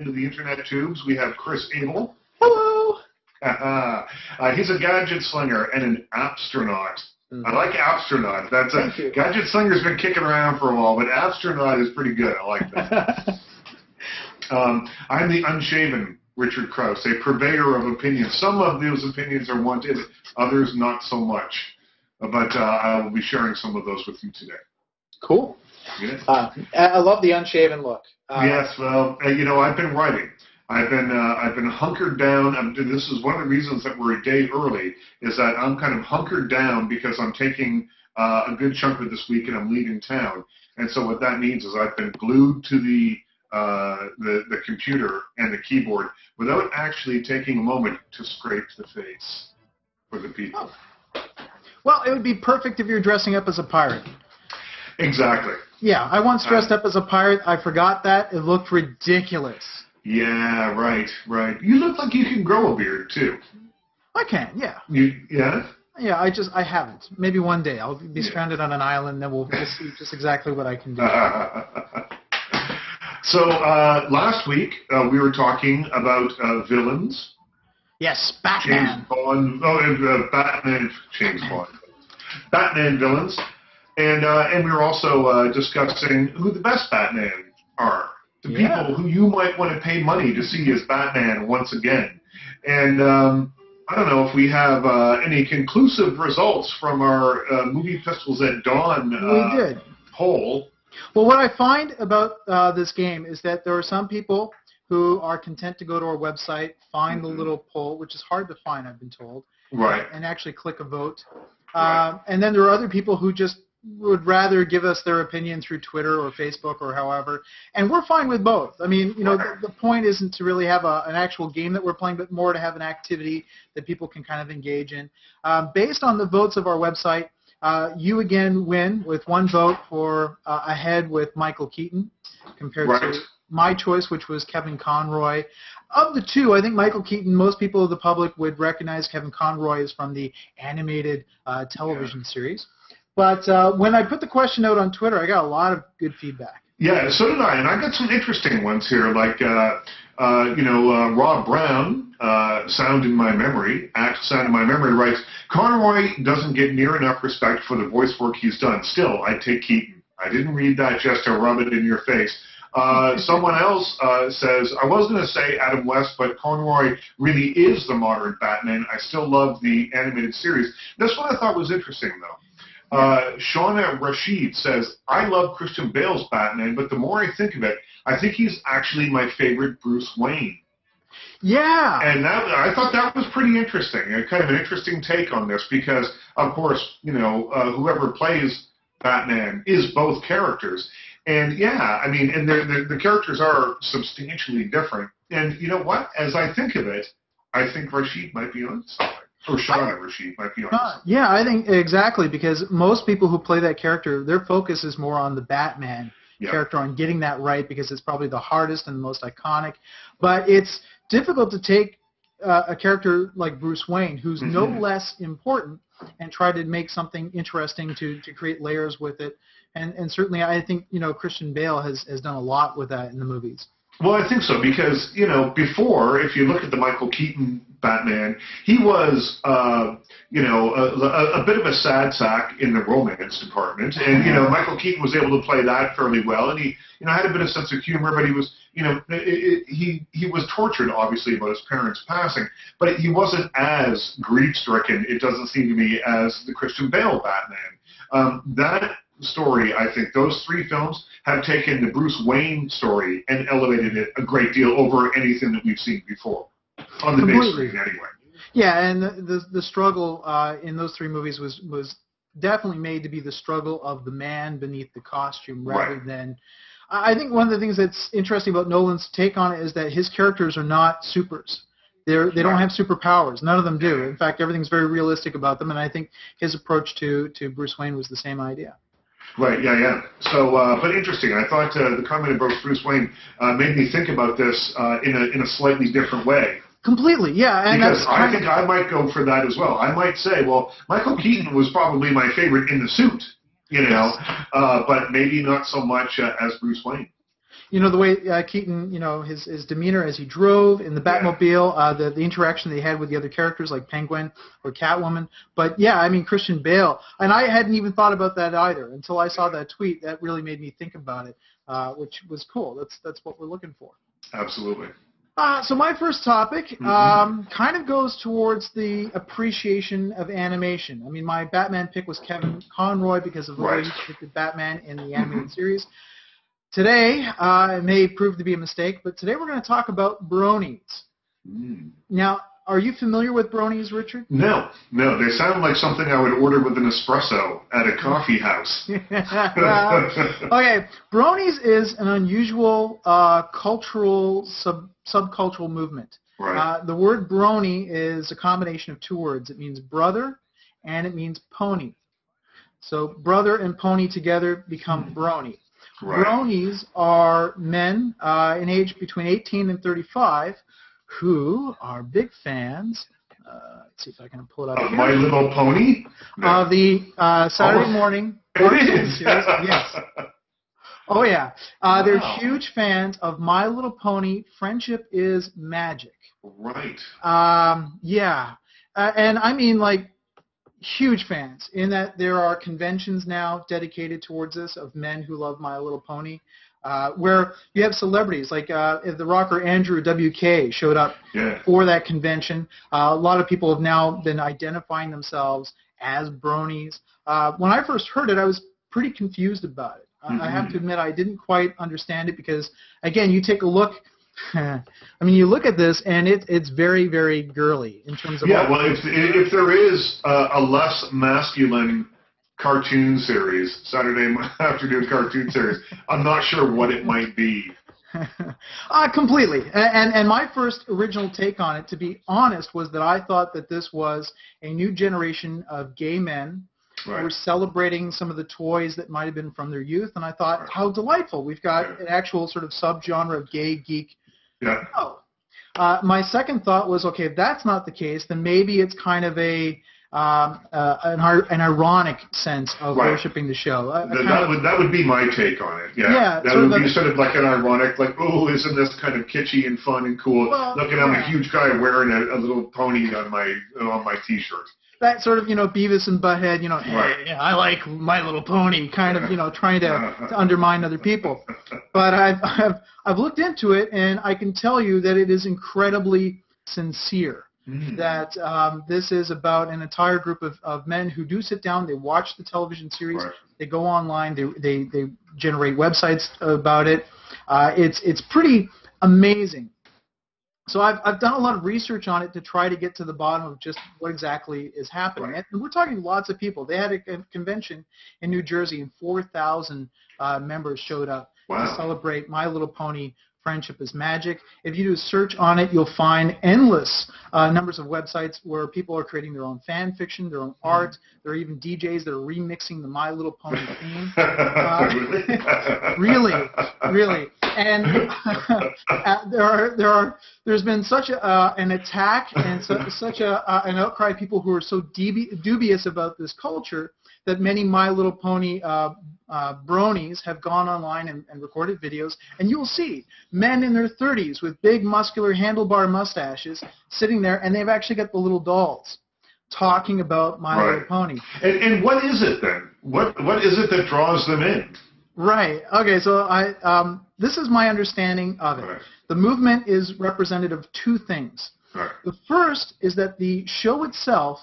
into the internet tubes, we have Chris Abel. Hello. uh, he's a gadget slinger and an astronaut. Mm. I like astronaut. That's a gadget slinger's been kicking around for a while, but astronaut is pretty good. I like that. um, I'm the unshaven Richard Crouse, a purveyor of opinions. Some of those opinions are wanted, others not so much. But uh, I will be sharing some of those with you today. Cool. Yes. Uh, I love the unshaven look. Uh, yes, well, uh, you know, I've been writing. I've been uh, I've been hunkered down. I'm, this is one of the reasons that we're a day early. Is that I'm kind of hunkered down because I'm taking uh, a good chunk of this week and I'm leaving town. And so what that means is I've been glued to the uh, the the computer and the keyboard without actually taking a moment to scrape the face for the people. Oh. Well, it would be perfect if you're dressing up as a pirate. Exactly. Yeah, I once dressed up as a pirate. I forgot that. It looked ridiculous. Yeah, right, right. You look like you can grow a beard too. I can, yeah. You, yeah. Yeah, I just I haven't. Maybe one day I'll be stranded on an island, then we'll, we'll see just exactly what I can do. so uh, last week uh, we were talking about uh, villains. Yes, Batman. James Bond. Oh, uh, Batman. James Bond. Batman villains. And uh, and we were also uh, discussing who the best Batman are, the yeah. people who you might want to pay money to see as Batman once again. And um, I don't know if we have uh, any conclusive results from our uh, movie festivals at dawn uh, we did. poll. Well, what I find about uh, this game is that there are some people who are content to go to our website, find mm-hmm. the little poll, which is hard to find, I've been told, right, and actually click a vote. Right. Um, and then there are other people who just would rather give us their opinion through Twitter or Facebook or however, and we're fine with both. I mean, you know, the, the point isn't to really have a, an actual game that we're playing, but more to have an activity that people can kind of engage in. Um, based on the votes of our website, uh, you again win with one vote for uh, ahead with Michael Keaton compared right. to my choice, which was Kevin Conroy. Of the two, I think Michael Keaton, most people of the public would recognize Kevin Conroy as from the animated uh, television yeah. series. But uh, when I put the question out on Twitter, I got a lot of good feedback. Yeah, so did I, and I got some interesting ones here, like uh, uh, you know uh, Rob Brown, uh, Sound in My Memory, at Sound in My Memory writes, Conroy doesn't get near enough respect for the voice work he's done. Still, I take Keaton. I didn't read that just to rub it in your face. Uh, someone else uh, says, I was going to say Adam West, but Conroy really is the modern Batman. I still love the animated series. This one I thought was interesting, though. Uh, Shauna Rashid says, I love Christian Bale's Batman, but the more I think of it, I think he's actually my favorite Bruce Wayne. Yeah. And that, I thought that was pretty interesting, kind of an interesting take on this because, of course, you know, uh, whoever plays Batman is both characters. And yeah, I mean, and they're, the characters are substantially different. And you know what? As I think of it, I think Rashid might be on something. Or Shauna Rashid might be on. Uh, yeah, I think exactly because most people who play that character, their focus is more on the Batman character, on getting that right because it's probably the hardest and the most iconic. But it's difficult to take uh, a character like Bruce Wayne, who's mm-hmm. no less important, and try to make something interesting to to create layers with it. And and certainly, I think you know Christian Bale has has done a lot with that in the movies. Well, I think so because you know before, if you look at the Michael Keaton Batman, he was uh, you know a, a, bit of a sad sack in the romance department, and you know Michael Keaton was able to play that fairly well, and he you know had a bit of sense of humor, but he was you know it, it, he he was tortured obviously about his parents passing, but he wasn't as grief stricken. It doesn't seem to me as the Christian Bale Batman. Um, that story, I think those three films have taken the Bruce Wayne story and elevated it a great deal over anything that we've seen before on the big screen, anyway. Yeah, and the the, the struggle uh, in those three movies was was definitely made to be the struggle of the man beneath the costume rather right. than. I think one of the things that's interesting about Nolan's take on it is that his characters are not supers. They're, they don't have superpowers. None of them do. In fact, everything's very realistic about them, and I think his approach to, to Bruce Wayne was the same idea. Right. Yeah. Yeah. So, uh, but interesting. I thought uh, the comment about Bruce Wayne uh, made me think about this uh, in a in a slightly different way. Completely. Yeah. And because I think I might go for that as well. I might say, well, Michael Keaton was probably my favorite in the suit, you know, uh, but maybe not so much uh, as Bruce Wayne. you know the way uh, Keaton, you know his his demeanor as he drove in the Batmobile, uh, the the interaction they had with the other characters like Penguin or Catwoman. But yeah, I mean Christian Bale, and I hadn't even thought about that either until I saw that tweet. That really made me think about it, uh, which was cool. That's that's what we're looking for. Absolutely. Uh, so my first topic Mm-hmm. um, kind of goes towards the appreciation of animation. I mean, my Batman pick was Kevin Conroy because of the way he depicted Batman in the animated series. Today, uh, it may prove to be a mistake, but today we're going to talk about bronies. Mm. Now, are you familiar with bronies, Richard? No, no, they sound like something I would order with an espresso at a coffee house. okay, bronies is an unusual uh, cultural sub subcultural movement. right. Uh, the word brony is a combination of two words. It means brother and it means pony. So brother and pony together become brony. right. Bronies are men uh, in age between 18 and 35 who are big fans. Uh, let's see if I can pull it up Uh. My Little Pony? Of the uh, Saturday Oh. morning It is. series. Yes. Oh yeah. Uh, They're huge fans of My Little Pony. Friendship is magic. right. Um, yeah, uh, and I mean like huge fans in that there are conventions now dedicated towards this of men who love My Little Pony, uh, where you have celebrities like uh, the rocker Andrew WK showed up Yeah. for that convention. Uh, a lot of people have now been identifying themselves as bronies. Uh, when I first heard it, I was pretty confused about it. I I have to admit I didn't quite understand it because, again, you take a look. I mean, you look at this and it, it's very, very girly in terms of. Yeah, well, if, if there is a less masculine cartoon series, Saturday afternoon cartoon series, I'm not sure what it might be. uh, completely. And, and my first original take on it, to be honest, was that I thought that this was a new generation of gay men who were celebrating some of the toys that might have been from their youth, and I thought, Right. how delightful! We've got Yeah. an actual sort of subgenre of gay geek. Yeah. Oh, uh, my second thought was, okay, if that's not the case, then maybe it's kind of a um, uh, an, an ironic sense of Right. worshiping the show. A- a Th- that of- would that would be my take on it. Yeah, Yeah, that would be a- sort of like an ironic, like, oh, isn't this kind of kitschy and fun and cool? Well, Look at I'm a huge guy wearing a, a little pony on my on my t-shirt. that sort of, you know, Beavis and Butthead, you know, Right. yeah, I like My Little Pony, kind of, you know, trying to, to undermine other people. But I've, I've, I've looked into it, and I can tell you that it is incredibly sincere. Mm. That um, this is about an entire group of, of men who do sit down, they watch the television series, Right. they go online, they, they, they generate websites about it. Uh, it's, it's pretty amazing. So I've, I've done a lot of research on it to try to get to the bottom of just what exactly is happening. Right. And we're talking lots of people. They had a convention in New Jersey, and 4,000 uh, members showed up to celebrate My Little Pony Friendship is Magic. If you do a search on it, you'll find endless uh, numbers of websites where people are creating their own fan fiction, their own Hmm. art. There are even DJs that are remixing the My Little Pony theme. really? really, really. And uh, there are there are there's been such a, uh, an attack and su- such a uh, an outcry of people who are so debi- dubious about this culture that many My Little Pony uh, uh, bronies have gone online and, and recorded videos, and you'll see men in their 30s with big muscular handlebar mustaches sitting there, and they've actually got the little dolls talking about My Right. Little Pony. And, and what is it then? What what is it that draws them in? Right. Okay. So I um, this is my understanding of it. Right. The movement is representative of two things. Right. The first is that the show itself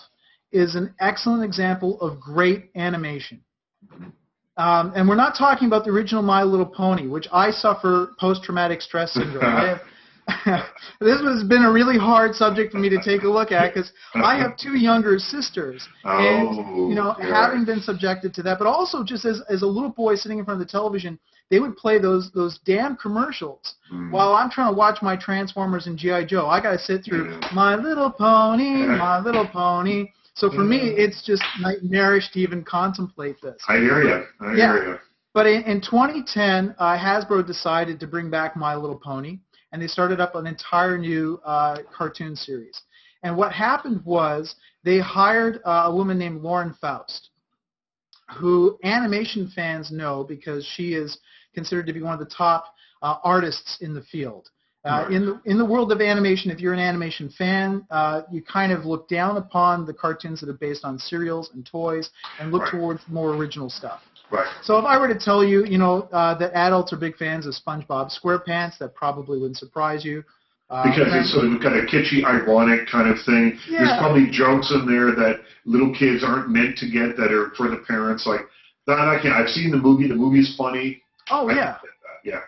is an excellent example of great animation. Um, and we're not talking about the original My Little Pony, which I suffer post-traumatic stress syndrome. Have, this has been a really hard subject for me to take a look at because I have two younger sisters, and Oh, you know, having been subjected to that, but also just as, as a little boy sitting in front of the television, they would play those those damn commercials Mm. while I'm trying to watch my Transformers and GI Joe. I got to sit through Yeah. My Little Pony, My Little Pony. So for me, it's just nightmarish to even contemplate this. I hear you. I Yeah. you. But in, in 2010, uh, Hasbro decided to bring back My Little Pony, and they started up an entire new uh, cartoon series. And what happened was they hired uh, a woman named Lauren Faust, who animation fans know because she is considered to be one of the top uh, artists in the field. Uh, in the in the world of animation, if you're an animation fan, uh, you kind of look down upon the cartoons that are based on serials and toys, and look Right. towards more original stuff. Right. So if I were to tell you, you know, uh, that adults are big fans of SpongeBob SquarePants, that probably wouldn't surprise you. Uh, Because it's sort of kind of kitschy, ironic kind of thing. Yeah. There's probably jokes in there that little kids aren't meant to get that are for the parents. Like, that I can't. I've seen the movie. The movie's funny. oh yeah. Yeah.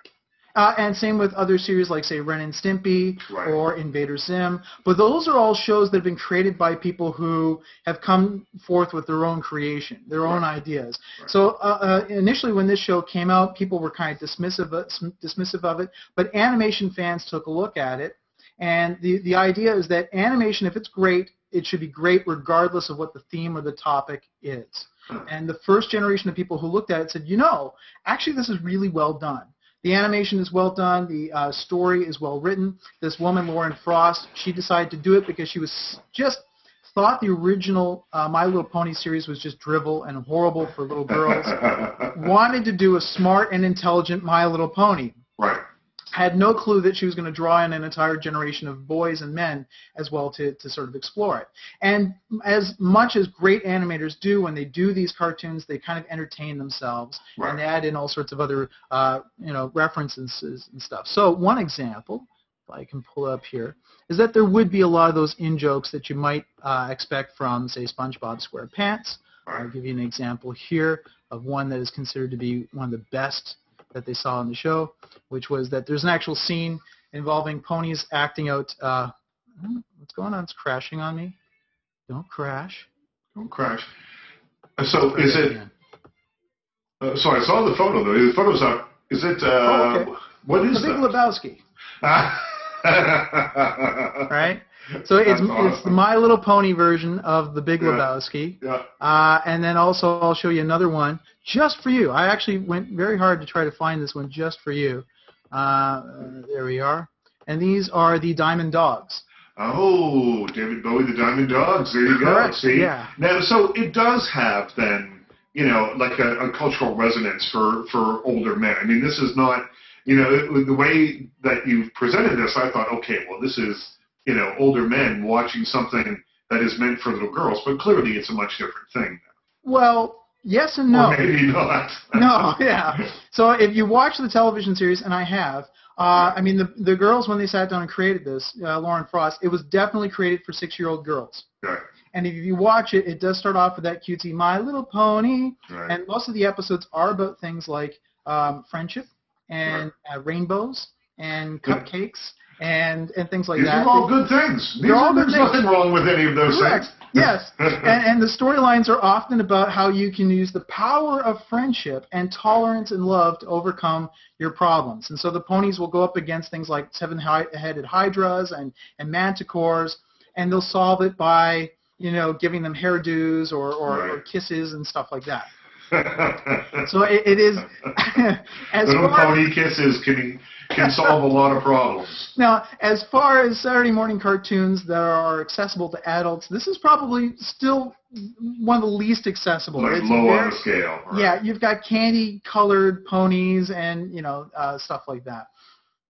Uh, and same with other series like, say, Ren and Stimpy Right. or Invader Zim. But those are all shows that have been created by people who have come forth with their own creation, their own ideas. Right. So uh, uh, initially, when this show came out, people were kind of dismissive of, dismissive of it. But animation fans took a look at it, and the the idea is that animation, if it's great, it should be great regardless of what the theme or the topic is. And the first generation of people who looked at it said, you know, actually this is really well done. The animation is well done. The uh, story is well written. This woman, Lauren Faust, she decided to do it because she was just thought the original uh, My Little Pony series was just drivel and horrible for little girls. Wanted to do a smart and intelligent My Little Pony. Had no clue that she was going to draw in an entire generation of boys and men as well to, to sort of explore it. And as much as great animators do when they do these cartoons, they kind of entertain themselves Right. and add in all sorts of other uh, you know references and stuff. So one example, I can pull up here, is that there would be a lot of those in jokes that you might uh, expect from, say, SpongeBob SquarePants. I'll give you an example here of one that is considered to be one of the best that they saw on the show, which was that there's an actual scene involving ponies acting out. Uh, what's going on? It's crashing on me. Don't crash. Don't crash. Uh, So is it? Uh, so I saw the photo though. The photo's up. Is it? Uh, Oh, okay. What is The Big that? Lebowski, right. So it's That's it's the. My Little Pony version of the Big Yeah. Lebowski. Yeah. Uh, and then also I'll show you another one just for you. I actually went very hard to try to find this one just for you. Uh, there we are. And these are the Diamond Dogs. Oh, David Bowie, the Diamond Dogs. There you Correct, go. See. yeah. Now, so it does have then, you know, like a, a cultural resonance for for older men. I mean, this is not, you know, the way that you've presented this. I thought, okay, well, this is, you know, older men watching something that is meant for little girls, but clearly it's a much different thing. Well, yes and no. Or maybe not. no, yeah. So if you watch the television series, and I have, uh, I mean, the the girls when they sat down and created this, uh, Lauren Faust, it was definitely created for six-year-old girls. Right. And if you watch it, it does start off with that cutesy My Little Pony, Right. and most of the episodes are about things like um, friendship and uh, rainbows and cupcakes and and things like These that. are all good things. These all are, good there's things. nothing wrong with any of those Correct. things. Yes. and, and the storylines are often about how you can use the power of friendship and tolerance and love to overcome your problems. And so the ponies will go up against things like seven-headed hydras and, and manticores, and they'll solve it by, you know, giving them hairdos or, or, or kisses and stuff like that. So it, it is as Little far pony kisses can can solve a lot of problems. Now, as far as Saturday morning cartoons that are accessible to adults, this is probably still one of the least accessible. Like It's low on the scale. right? Yeah, you've got candy-colored ponies and you know uh, stuff like that.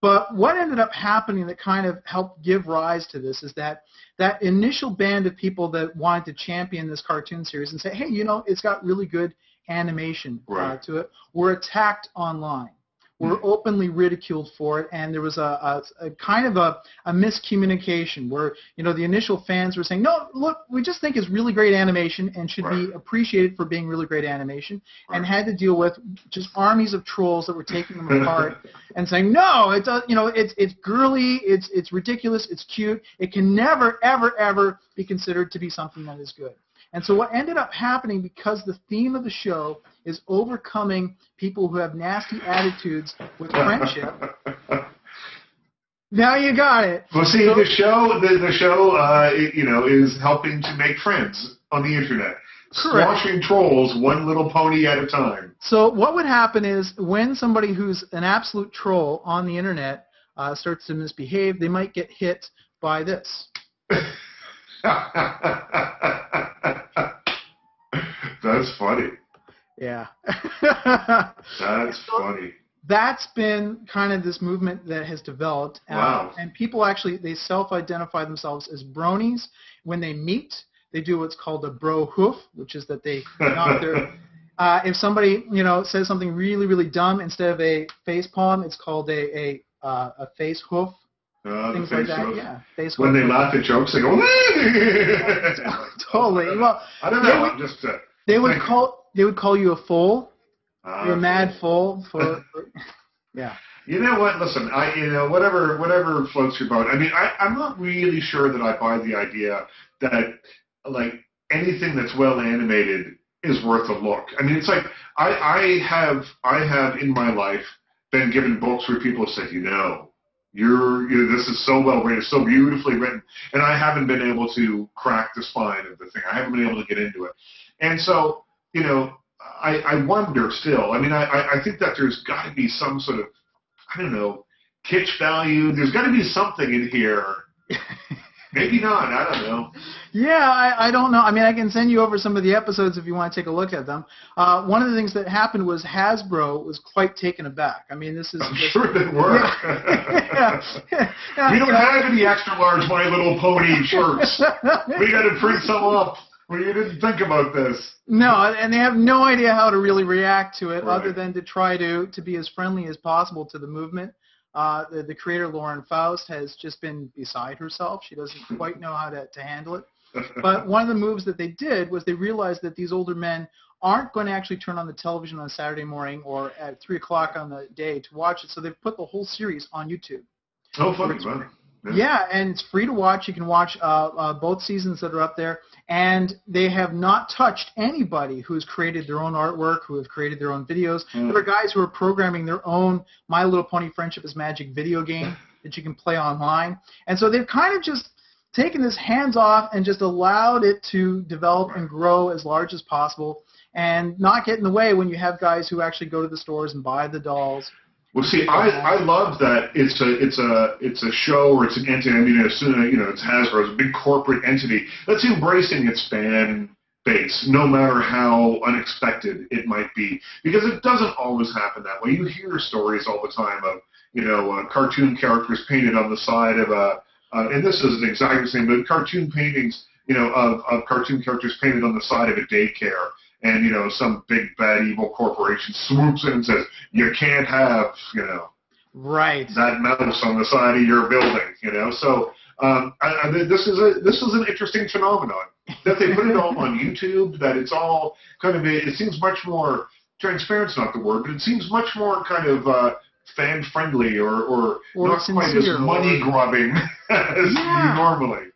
But what ended up happening that kind of helped give rise to this is that that initial band of people that wanted to champion this cartoon series and say, hey, you know, it's got really good animation uh, Right. to it, were attacked online. Were openly ridiculed for it, and there was a, a, a kind of a, a miscommunication where you know the initial fans were saying, "No, look, we just think it's really great animation and should be appreciated for being really great animation," and had to deal with just armies of trolls that were taking them apart and saying, "No, it's does. You know, it's it's girly, it's it's ridiculous, it's cute. It can never, ever, ever be considered to be something that is good." And so what ended up happening because the theme of the show is overcoming people who have nasty attitudes with friendship. now you got it. Well, see, So- the show, the, the show, uh, you know, is helping to make friends on the internet, Correct. squashing trolls one little pony at a time. So what would happen is when somebody who's an absolute troll on the internet uh, starts to misbehave, they might get hit by this. That's funny. Yeah. That's funny. that's been kind of this movement that has developed. Uh, Wow. and people actually they self-identify themselves as bronies. When they meet, they do what's called a bro hoof, which is that they knock their. Uh, if somebody you know says something really really dumb, instead of a face palm, it's called a a uh, a face hoof. Uh, the Things like that. Yeah, face When they laugh at jokes, they go. totally. Well, I don't know. would- I'm just. Uh, they would call they would call you a fool. uh, You're a mad fool for. for yeah. You know what? Listen, I you know whatever whatever floats your boat. I mean, I I'm not really sure that I buy the idea that like anything that's well animated is worth a look. I mean, it's like I I have I have in my life been given books where people have said, you know, you're you know, this is so well written, so beautifully written, and I haven't been able to crack the spine of the thing. I haven't been able to get into it, and so you know. I, I wonder still. I mean, I, I think that there's got to be some sort of I don't know, kitsch value. There's got to be something in here. Maybe not. I don't know. Yeah, I, I don't know. I mean, I can send you over some of the episodes if you want to take a look at them. Uh, one of the things that happened was Hasbro was quite taken aback. I mean, this is I'm sure they were. yeah. Yeah. we don't have any extra large My Little Pony shirts. We got to print some up. We didn't think about this. No, and they have no idea how to really react to it, Right. other than to try to to be as friendly as possible to the movement. Uh, the, the creator Lauren Faust has just been beside herself. She doesn't quite know how to, to handle it. But one of the moves that they did was they realized that these older men aren't going to actually turn on the television on Saturday morning or at three o'clock on the day to watch it. So they've put the whole series on YouTube. oh, funny, wow. Yeah, and it's free to watch. You can watch uh, uh, both seasons that are up there, and they have not touched anybody who's created their own artwork, who have created their own videos. Mm. There are guys who are programming their own My Little Pony Friendship is Magic video game that you can play online, and so they've kind of just taken this hands off and just allowed it to develop and grow as large as possible, and not get in the way when you have guys who actually go to the stores and buy the dolls. Well, see, I, I love that it's a it's a it's a show or it's an entity. I mean, it's, uh, you know, it's Hasbro, it's a big corporate entity that's embracing its fan base, no matter how unexpected it might be, because it doesn't always happen that way. You hear stories all the time of you know uh, cartoon characters painted on the side of a, uh, and this isn't exactly the same, but cartoon paintings, you know, of, of cartoon characters painted on the side of a daycare and you know some big bad evil corporation swoops in and says you can't have you know Right. that mouse on the side of your building you know so um, I, I, this is a this is an interesting phenomenon that they put it all on YouTube that it's all kind of it seems much more transparent's not the word but it seems much more kind of uh, fan friendly or or, Or not quite as money grubbing as Yeah. normally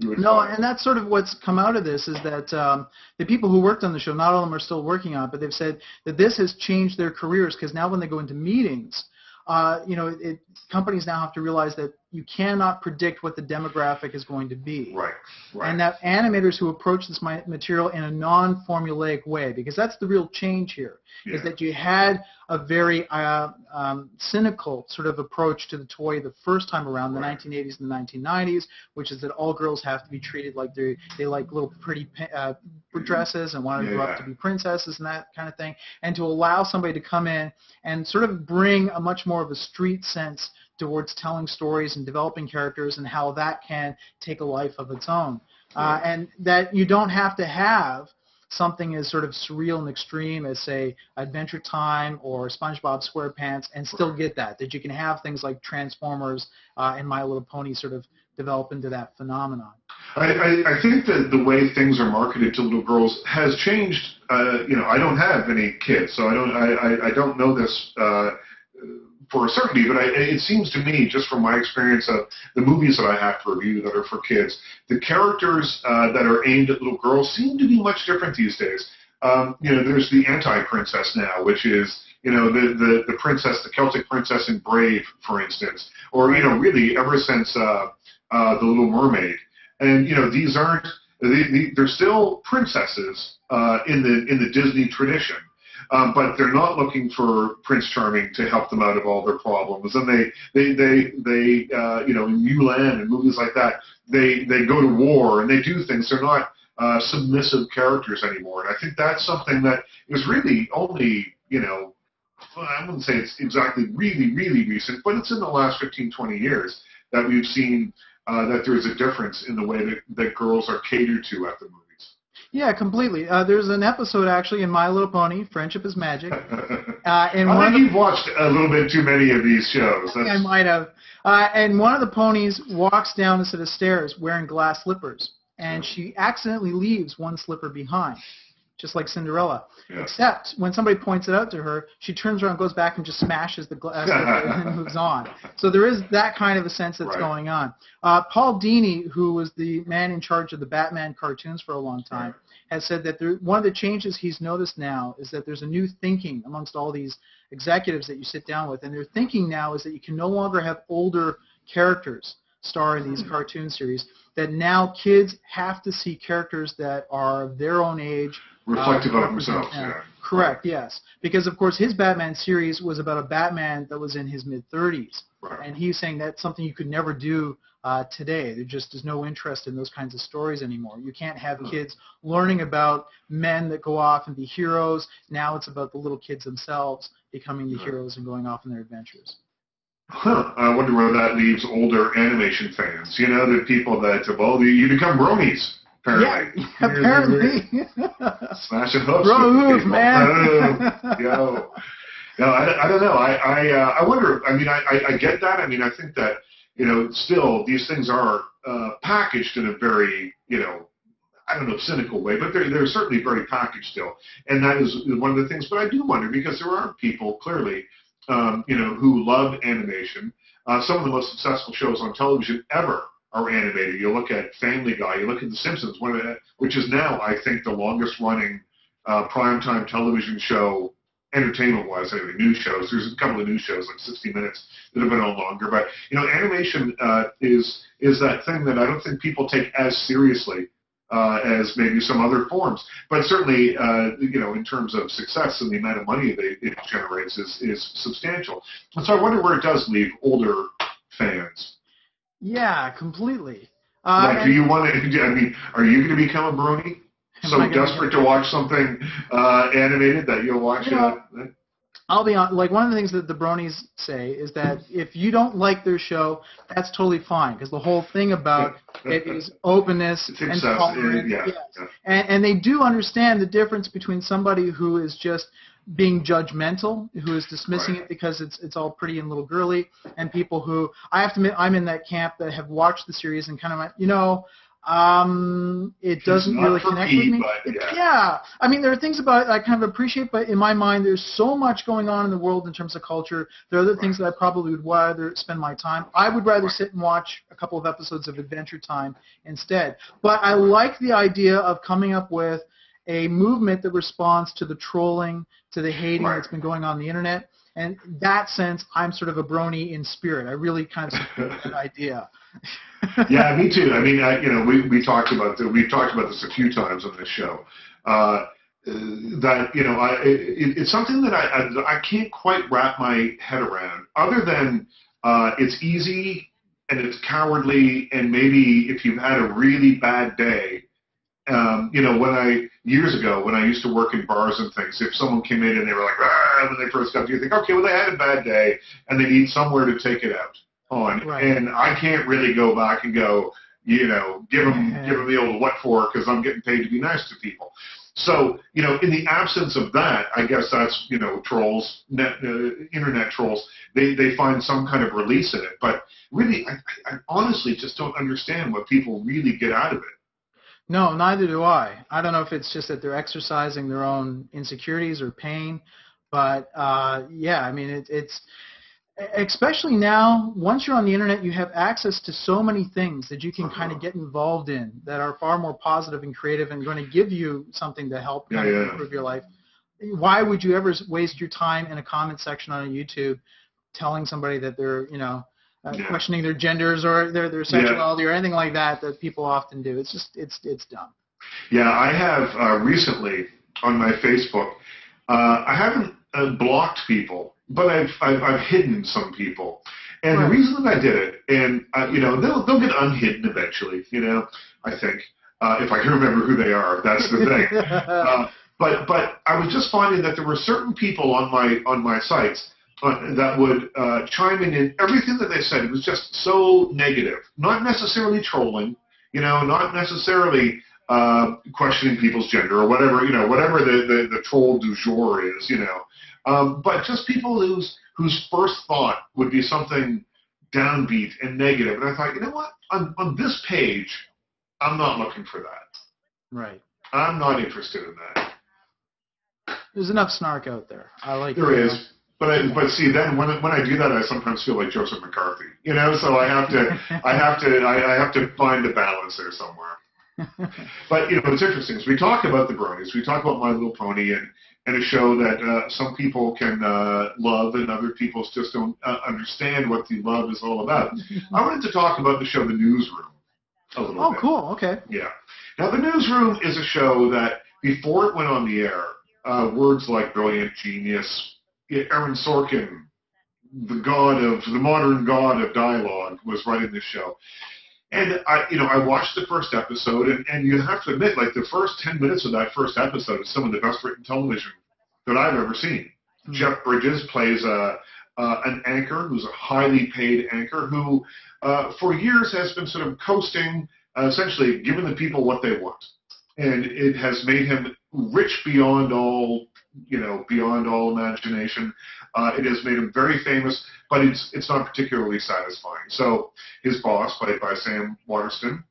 No, and that's sort of what's come out of this is that um, the people who worked on the show, not all of them are still working on it, but they've said that this has changed their careers because now when they go into meetings, uh, you know, it, it, companies now have to realize that you cannot predict what the demographic is going to be. right right And that animators who approach this material in a non-formulaic way, because that's the real change here, is Yeah. that you had a very uh, um, cynical sort of approach to the toy the first time around, the Right. 1980s and the 1990s, which is that all girls have to be treated like they they like little pretty uh, dresses and want to Yeah, grow up to be princesses and that kind of thing, and to allow somebody to come in and sort of bring a much more of a street sense towards telling stories and developing characters and how that can take a life of its own. Uh, and that you don't have to have something as sort of surreal and extreme as say Adventure Time or SpongeBob SquarePants and still get that. That you can have things like Transformers uh, and My Little Pony sort of develop into that phenomenon. I, I, I think that the way things are marketed to little girls has changed. Uh, you know, I don't have any kids, so I don't I, I, I don't know this uh, for a certainty. But I, it seems to me, just from my experience of the movies that I have to review that are for kids, the characters uh, that are aimed at little girls seem to be much different these days. Um, you know, there's the anti-princess now, which is you know the, the the princess, the Celtic princess in Brave, for instance, or you know, really ever since uh, uh, the Little Mermaid. And you know, these aren't they, they, they're still princesses uh, in the in the Disney tradition, um, but they're not looking for Prince Charming to help them out of all their problems. And they they they they uh, you know in Mulan and movies like that, they they go to war and they do things. They're not uh, submissive characters anymore. And I think that's something that is really only you know I wouldn't say it's exactly really, really recent, but it's in the last 15, 20 years that we've seen uh, that there's a difference in the way that, that girls are catered to at the movies. Yeah, completely. Uh, there's an episode actually in My Little Pony, Friendship is Magic. Uh, and I think you've watched a little bit too many of these shows. I, I might have. Uh, and one of the ponies walks down a set of stairs wearing glass slippers, and she accidentally leaves one slipper behind just like Cinderella. Yeah. Except when somebody points it out to her, she turns around, goes back, and just smashes the glass and moves on. So there is that kind of a sense that's right. going on. Uh, Paul Dini, who was the man in charge of the Batman cartoons for a long time, right. has said that there, one of the changes he's noticed now is that there's a new thinking amongst all these executives that you sit down with, and their thinking now is that you can no longer have older characters star in these hmm. cartoon series. That now kids have to see characters that are their own age, reflective uh, of themselves. Yeah. Correct. Yes, because of course his Batman series was about a Batman that was in his mid 30s, right. and he's saying that's something you could never do uh, today. There just is no interest in those kinds of stories anymore. You can't have hmm. kids learning about men that go off and be heroes. Now it's about the little kids themselves becoming the right. heroes and going off on their adventures. Huh. I wonder where that leaves older animation fans. You know, the people that, well, you become bronies Apparently. Yeah, apparently. Smashing hooks. Throw hoof, man. yo. No, I, I don't know. I I, uh, I wonder. I mean, I, I, I get that. I mean, I think that you know, still these things are uh, packaged in a very you know, I don't know, cynical way, but they're they're certainly very packaged still, and that is one of the things. But I do wonder because there are people clearly, um, you know, who love animation. Uh, some of the most successful shows on television ever are animated. You look at Family Guy, you look at The Simpsons, the, which is now, I think, the longest running uh, primetime television show, entertainment-wise, anyway, news shows. There's a couple of news shows, like 60 Minutes, that have been on longer. But, you know, animation uh, is is that thing that I don't think people take as seriously uh, as maybe some other forms. But certainly, uh, you know, in terms of success and the amount of money that it generates is, is substantial. And so I wonder where it does leave older fans. Yeah, completely. Uh, like, do you want to? I mean, are you going to become a brony? So desperate to watch something uh, animated that you'll watch you know, it. I'll be on. Like one of the things that the bronies say is that if you don't like their show, that's totally fine because the whole thing about it is openness and tolerance. Yeah, yes. yeah. And, and they do understand the difference between somebody who is just being judgmental, who is dismissing right. it because it's it's all pretty and little girly, and people who I have to admit I'm in that camp that have watched the series and kind of like, you know, um, it doesn't really connect me, with me. But, yeah. yeah. I mean, there are things about it I kind of appreciate, but in my mind, there's so much going on in the world in terms of culture. There are other right. things that I probably would rather spend my time. I would rather right. sit and watch a couple of episodes of Adventure Time instead. But I like the idea of coming up with a movement that responds to the trolling, to the hating right. that's been going on, the internet. And in that sense, I'm sort of a brony in spirit. I really kind of support that idea. yeah, me too. I mean, I, you know, we we talked about the, we've talked about this a few times on this show. Uh, that you know, I, it, it's something that I, I I can't quite wrap my head around. Other than uh, it's easy and it's cowardly, and maybe if you've had a really bad day, um, you know, when I years ago when I used to work in bars and things, if someone came in and they were like, ah, when they first got to you, think, okay, well they had a bad day and they need somewhere to take it out on, right. and I can't really go back and go, you know, give them give them the old what for because I'm getting paid to be nice to people. So, you know, in the absence of that, I guess that's, you know, trolls, net, uh, internet trolls, they, they find some kind of release in it. But really, I, I honestly just don't understand what people really get out of it. No, neither do I. I don't know if it's just that they're exercising their own insecurities or pain, but uh, yeah, I mean, it, it's especially now. Once you're on the internet, you have access to so many things that you can kind of get involved in that are far more positive and creative and going to give you something to help yeah, yeah. improve your life. Why would you ever waste your time in a comment section on a YouTube telling somebody that they're, you know, uh, yeah. questioning their genders or their their sexuality yeah. or anything like that that people often do. It's just it's it's dumb. Yeah, I have uh, recently on my Facebook. Uh, I haven't uh, blocked people, but I've, I've I've hidden some people. And right. the reason that I did it, and uh, you know, they'll they'll get unhidden eventually. You know, I think uh, if I can remember who they are, that's the thing. uh, but but I was just finding that there were certain people on my on my sites uh, that would uh, chime in in everything that they said. It was just so negative, not necessarily trolling, you know, not necessarily uh, questioning people's gender or whatever, you know, whatever the, the, the troll du jour is, you know. Um, but just people whose whose first thought would be something downbeat and negative. And I thought, you know what? On on this page, I'm not looking for that. Right. I'm not interested in that. There's enough snark out there. I like There is. But I, but see, then when when I do that, I sometimes feel like Joseph McCarthy, you know. So I have to I have to I, I have to find a balance there somewhere. But you know, it's interesting. As we talk about the bronies, we talk about My Little Pony and and a show that uh, some people can uh, love and other people just don't uh, understand what the love is all about. I wanted to talk about the show The Newsroom a little oh, bit. cool. Okay. Yeah. Now, The Newsroom is a show that before it went on the air, uh, words like brilliant, genius, Aaron Sorkin, the god of the modern god of dialogue, was writing this show. And I, you know, I watched the first episode, and, and you have to admit, like the first ten minutes of that first episode is some of the best written television that I've ever seen. Hmm. Jeff Bridges plays a, uh, an anchor who's a highly paid anchor who, uh, for years, has been sort of coasting, uh, essentially giving the people what they want, and it has made him rich beyond all, you know, beyond all imagination. Uh, it has made him very famous, but it's it's not particularly satisfying. So his boss, played by Sam Waterston,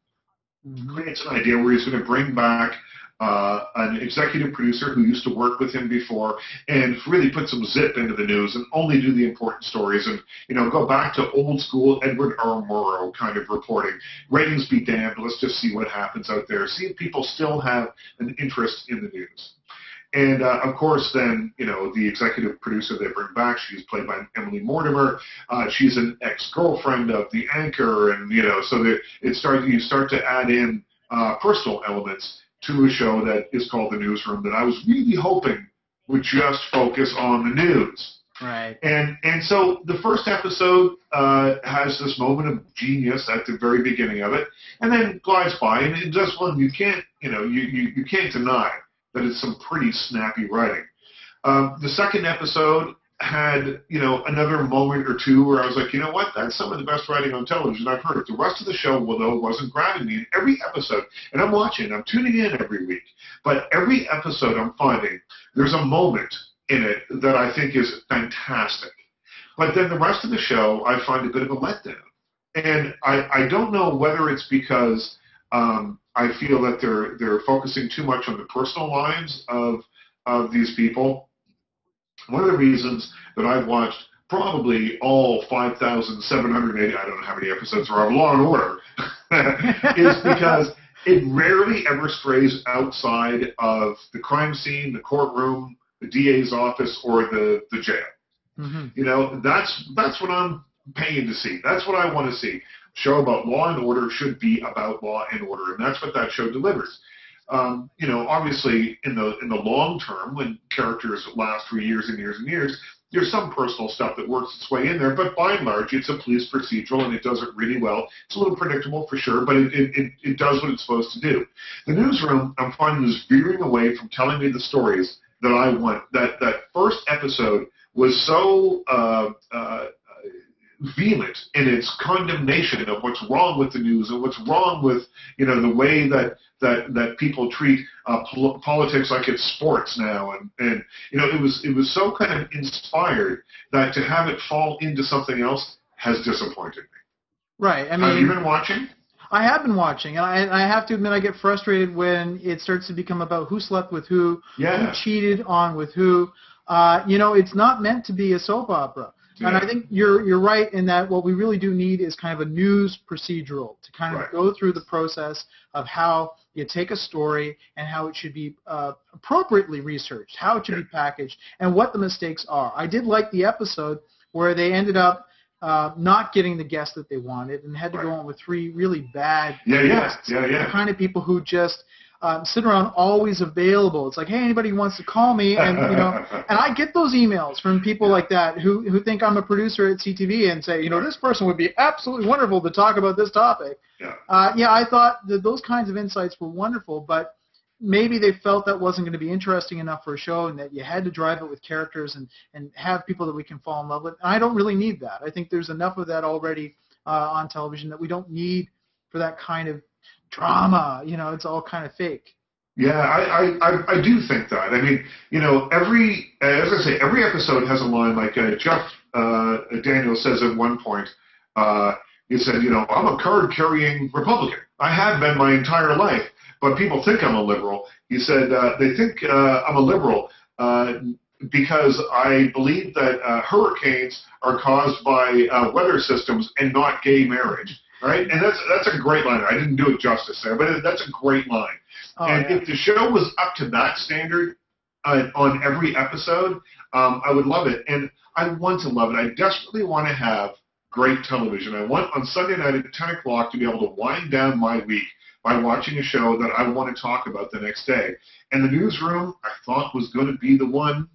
Mhm. creates an idea where he's going to bring back uh, an executive producer who used to work with him before and really put some zip into the news and only do the important stories and you know go back to old school Edward R. Murrow kind of reporting. Ratings be damned. Let's just see what happens out there. See if people still have an interest in the news. And uh, of course, then you know the executive producer they bring back. She's played by Emily Mortimer. Uh, she's an ex-girlfriend of the anchor, and you know, so that it starts. You start to add in uh, personal elements to a show that is called The Newsroom that I was really hoping would just focus on the news. Right. And and so the first episode uh, has this moment of genius at the very beginning of it, and then glides by, and it does one you can't you know you you, you can't deny that it's some pretty snappy writing. Um, the second episode had you know another moment or two where I was like, you know what, that's some of the best writing on television I've heard. The rest of the show, well, though, wasn't grabbing me. And every episode, and I'm watching, I'm tuning in every week, but every episode I'm finding there's a moment in it that I think is fantastic. But then the rest of the show, I find a bit of a letdown. And I, I don't know whether it's because um, I feel that they're they're focusing too much on the personal lives of of these people. One of the reasons that I've watched probably all 5,780, I don't know how many episodes are of Law and Order, is because it rarely ever strays outside of the crime scene, the courtroom, the DA's office, or the, the jail. hmm You know, that's that's what I'm paying to see. That's what I want to see. Show about law and order should be about law and order, and that's what that show delivers. Um, you know, obviously, in the in the long term, when characters last for years and years and years, there's some personal stuff that works its way in there. But by and large, it's a police procedural, and it does it really well. It's a little predictable for sure, but it it, it, does what it's supposed to do. The newsroom, I'm finding, is veering away from telling me the stories that I want. That that first episode was so uh, uh, vehement in its condemnation of what's wrong with the news and what's wrong with you know the way that that that people treat uh, pol- politics like it's sports now and and you know it was it was so kind of inspired that to have it fall into something else has disappointed me. Right. I mean, have you been watching? I have been watching, and I, I have to admit, I get frustrated when it starts to become about who slept with who, Yeah. who cheated on with who. Uh, you know, it's not meant to be a soap opera. And I think you're you're right in that what we really do need is kind of a news procedural to kind of Right. go through the process of how you take a story and how it should be uh, appropriately researched, how it should be packaged, and what the mistakes are. I did like the episode where they ended up uh, not getting the guest that they wanted and had to go on with three really bad Yeah, yeah, yeah, yeah. The kind of people who just um, sit around always available. It's like, hey, anybody wants to call me, and you know, and I get those emails from people like that who who think I'm a producer at CTV and say, you know, this person would be absolutely wonderful to talk about this topic. Yeah. Uh, yeah, I thought that those kinds of insights were wonderful, but maybe they felt that wasn't going to be interesting enough for a show and that you had to drive it with characters and, and have people that we can fall in love with. And I don't really need that. I think there's enough of that already uh, on television that we don't need for that kind of drama. You know, it's all kind of fake. Yeah, I, I, I do think that. I mean, you know, every, as I say, every episode has a line like uh, Jeff uh, Daniel says at one point, uh, he said, you know, I'm a card-carrying Republican. I have been my entire life, but people think I'm a liberal. He said, uh, they think uh, I'm a liberal uh, because I believe that hurricanes are caused by weather systems and not gay marriage. Right, and that's that's a great line. I didn't do it justice there, but that's a great line. Oh, and yeah. if the show was up to that standard uh, on every episode, um, I would love it. And I want to love it. I desperately want to have great television. I want on Sunday night at 10 o'clock to be able to wind down my week by watching a show that I want to talk about the next day. And the newsroom, I thought was going to be the one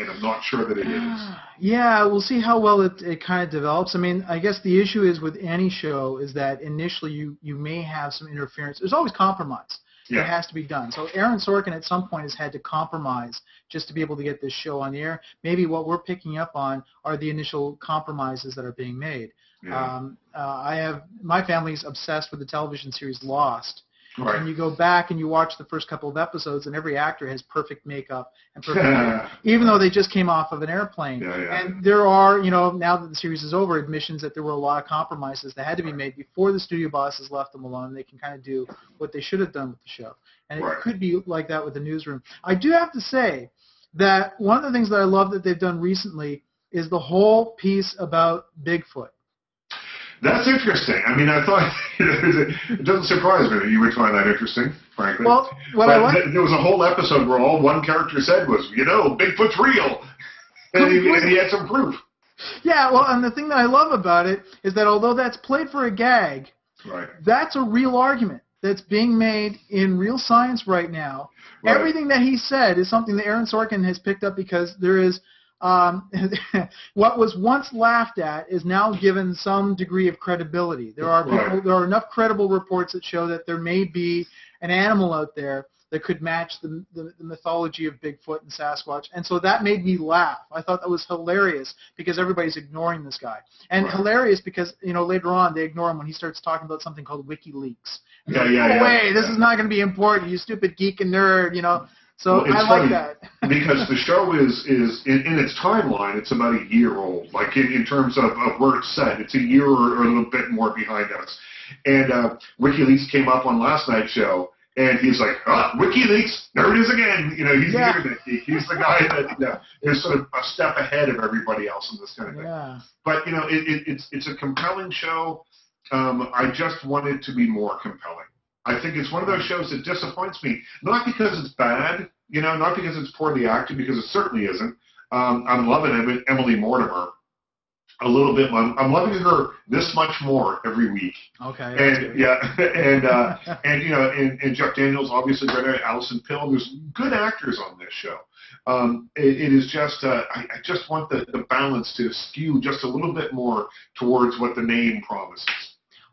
and I'm not sure that it is. Yeah, we'll see how well it, it kind of develops. I mean, I guess the issue is with any show is that initially you, you may have some interference. There's always compromise. Yeah. It has to be done. So Aaron Sorkin at some point has had to compromise just to be able to get this show on the air. Maybe what we're picking up on are the initial compromises that are being made. Yeah. Um, uh, I have my family's obsessed with the television series Lost, Right. And you go back and you watch the first couple of episodes, and every actor has perfect makeup and perfect, makeup, even though they just came off of an airplane. Yeah, yeah. And there are, you know, now that the series is over, admissions that there were a lot of compromises that had to be made before the studio bosses left them alone. And they can kind of do what they should have done with the show, and right. it could be like that with the newsroom. I do have to say that one of the things that I love that they've done recently is the whole piece about Bigfoot. That's interesting. I mean, I thought it doesn't surprise me that you would find that interesting, frankly. Well, what but I like, there was a whole episode where all one character said was, you know, Bigfoot's real, and he, and he had some proof. Yeah, well, and the thing that I love about it is that although that's played for a gag, right. that's a real argument that's being made in real science right now. Right. Everything that he said is something that Aaron Sorkin has picked up because there is um, what was once laughed at is now given some degree of credibility. There are people, there are enough credible reports that show that there may be an animal out there that could match the, the, the, mythology of Bigfoot and Sasquatch. And so that made me laugh. I thought that was hilarious because everybody's ignoring this guy. And right. hilarious because, you know, later on they ignore him when he starts talking about something called WikiLeaks. yeah, yeah, no yeah, way, yeah. this is not going to be important, you stupid geek and nerd, you know. So well, I like that. because the show is is in, in, its timeline, it's about a year old. Like in, in terms of, of where it's set, it's a year or, or a little bit more behind us. And uh, WikiLeaks came up on last night's show, and he's like, oh, WikiLeaks, there it is again. You know, he's yeah. the geek. He's the guy that you know, is sort of a step ahead of everybody else in this kind of thing. Yeah. But you know, it, it, it's it's a compelling show. Um, I just want it to be more compelling. I think it's one of those shows that disappoints me, not because it's bad, you know, not because it's poorly acted, because it certainly isn't. Um, I'm loving Emily Mortimer a little bit. I'm, I'm loving her this much more every week. Okay. And yeah, and uh, and you know, and, and Jeff Daniels obviously great. Allison Pill. There's good actors on this show. Um, it, it is just uh, I, I just want the, the balance to skew just a little bit more towards what the name promises.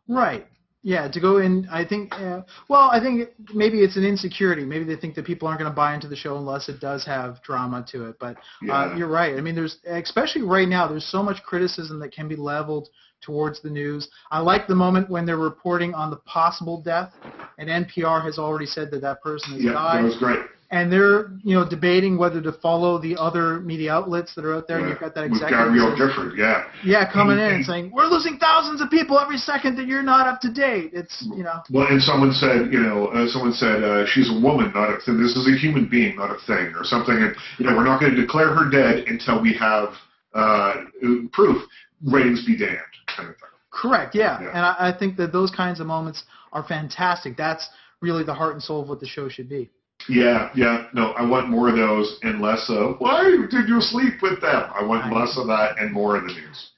Right. Yeah, to go in, I think. Uh, well, I think maybe it's an insecurity. Maybe they think that people aren't going to buy into the show unless it does have drama to it. But uh, you're right. I mean, there's especially right now. There's so much criticism that can be leveled towards the news. I like the moment when they're reporting on the possible death, and NPR has already said that that person has yeah, died. Yeah, that was great and they're you know debating whether to follow the other media outlets that are out there. Yeah. And you've got that executive. With Gabrielle Gifford, yeah. Yeah, coming and, in and saying we're losing thousands of people every second that you're not up to date. It's you know. Well, and someone said you know uh, someone said uh, she's a woman, not a thing. This is a human being, not a thing, or something. And you know we're not going to declare her dead until we have uh, proof. Ratings be damned, kind of thing. Correct. Yeah, yeah. and I, I think that those kinds of moments are fantastic. That's really the heart and soul of what the show should be. Yeah, yeah. No, I want more of those and less of why did you sleep with them? I want less of that and more of the news.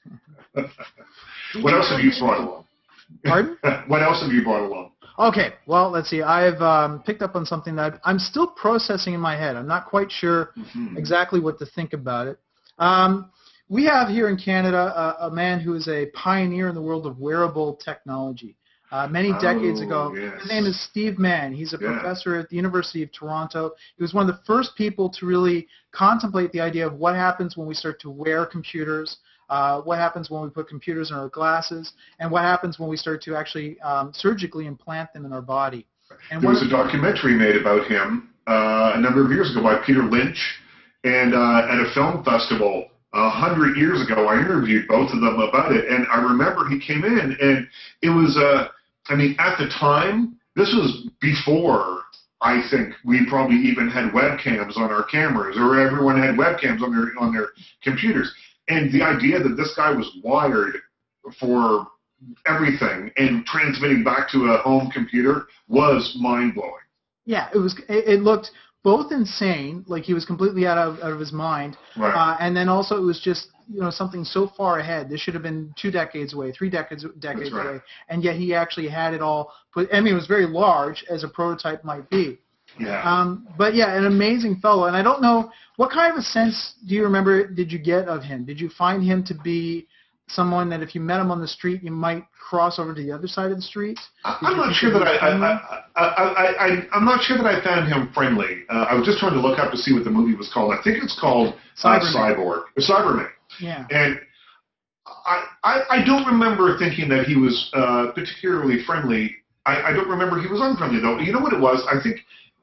what else have you brought along? Pardon? what else have you brought along? Okay, well, let's see. I've um, picked up on something that I'm still processing in my head. I'm not quite sure mm-hmm. exactly what to think about it. Um, we have here in Canada a, a man who is a pioneer in the world of wearable technology. Uh, many decades Oh, ago. yes. His name is Steve Mann. He's a Yeah. professor at the University of Toronto. He was one of the first people to really contemplate the idea of what happens when we start to wear computers, uh, what happens when we put computers in our glasses, and what happens when we start to actually um, surgically implant them in our body. And There was a documentary made about him uh, a number of years ago by Peter Lynch, and uh, at a film festival a hundred years ago, I interviewed both of them about it, and I remember he came in, and it was, uh, I mean, at the time, this was before I think we probably even had webcams on our cameras, or everyone had webcams on their on their computers, and the idea that this guy was wired for everything and transmitting back to a home computer was mind blowing. yeah, it was. It, looked both insane, like he was completely out of out of his mind, Right. uh, and then also it was just you know something so far ahead. This should have been two decades away, three decades decades right. away, and yet he actually had it all put. I mean, it was very large as a prototype might be. yeah. Um, but yeah, an amazing fellow, and I don't know what kind of a sense do you remember did you get of him? Did you find him to be someone that if you met him on the street, you might cross over to the other side of the street? I'm not sure that I, I, I, I, I, I'm not sure that I found him friendly. Uh, I was just trying to look up to see what the movie was called. I think it's called uh, Cyberman. Cyborg, or Cyberman. Yeah. And I, I, I don't remember thinking that he was uh, particularly friendly. I, I don't remember he was unfriendly though. You know what it was? I think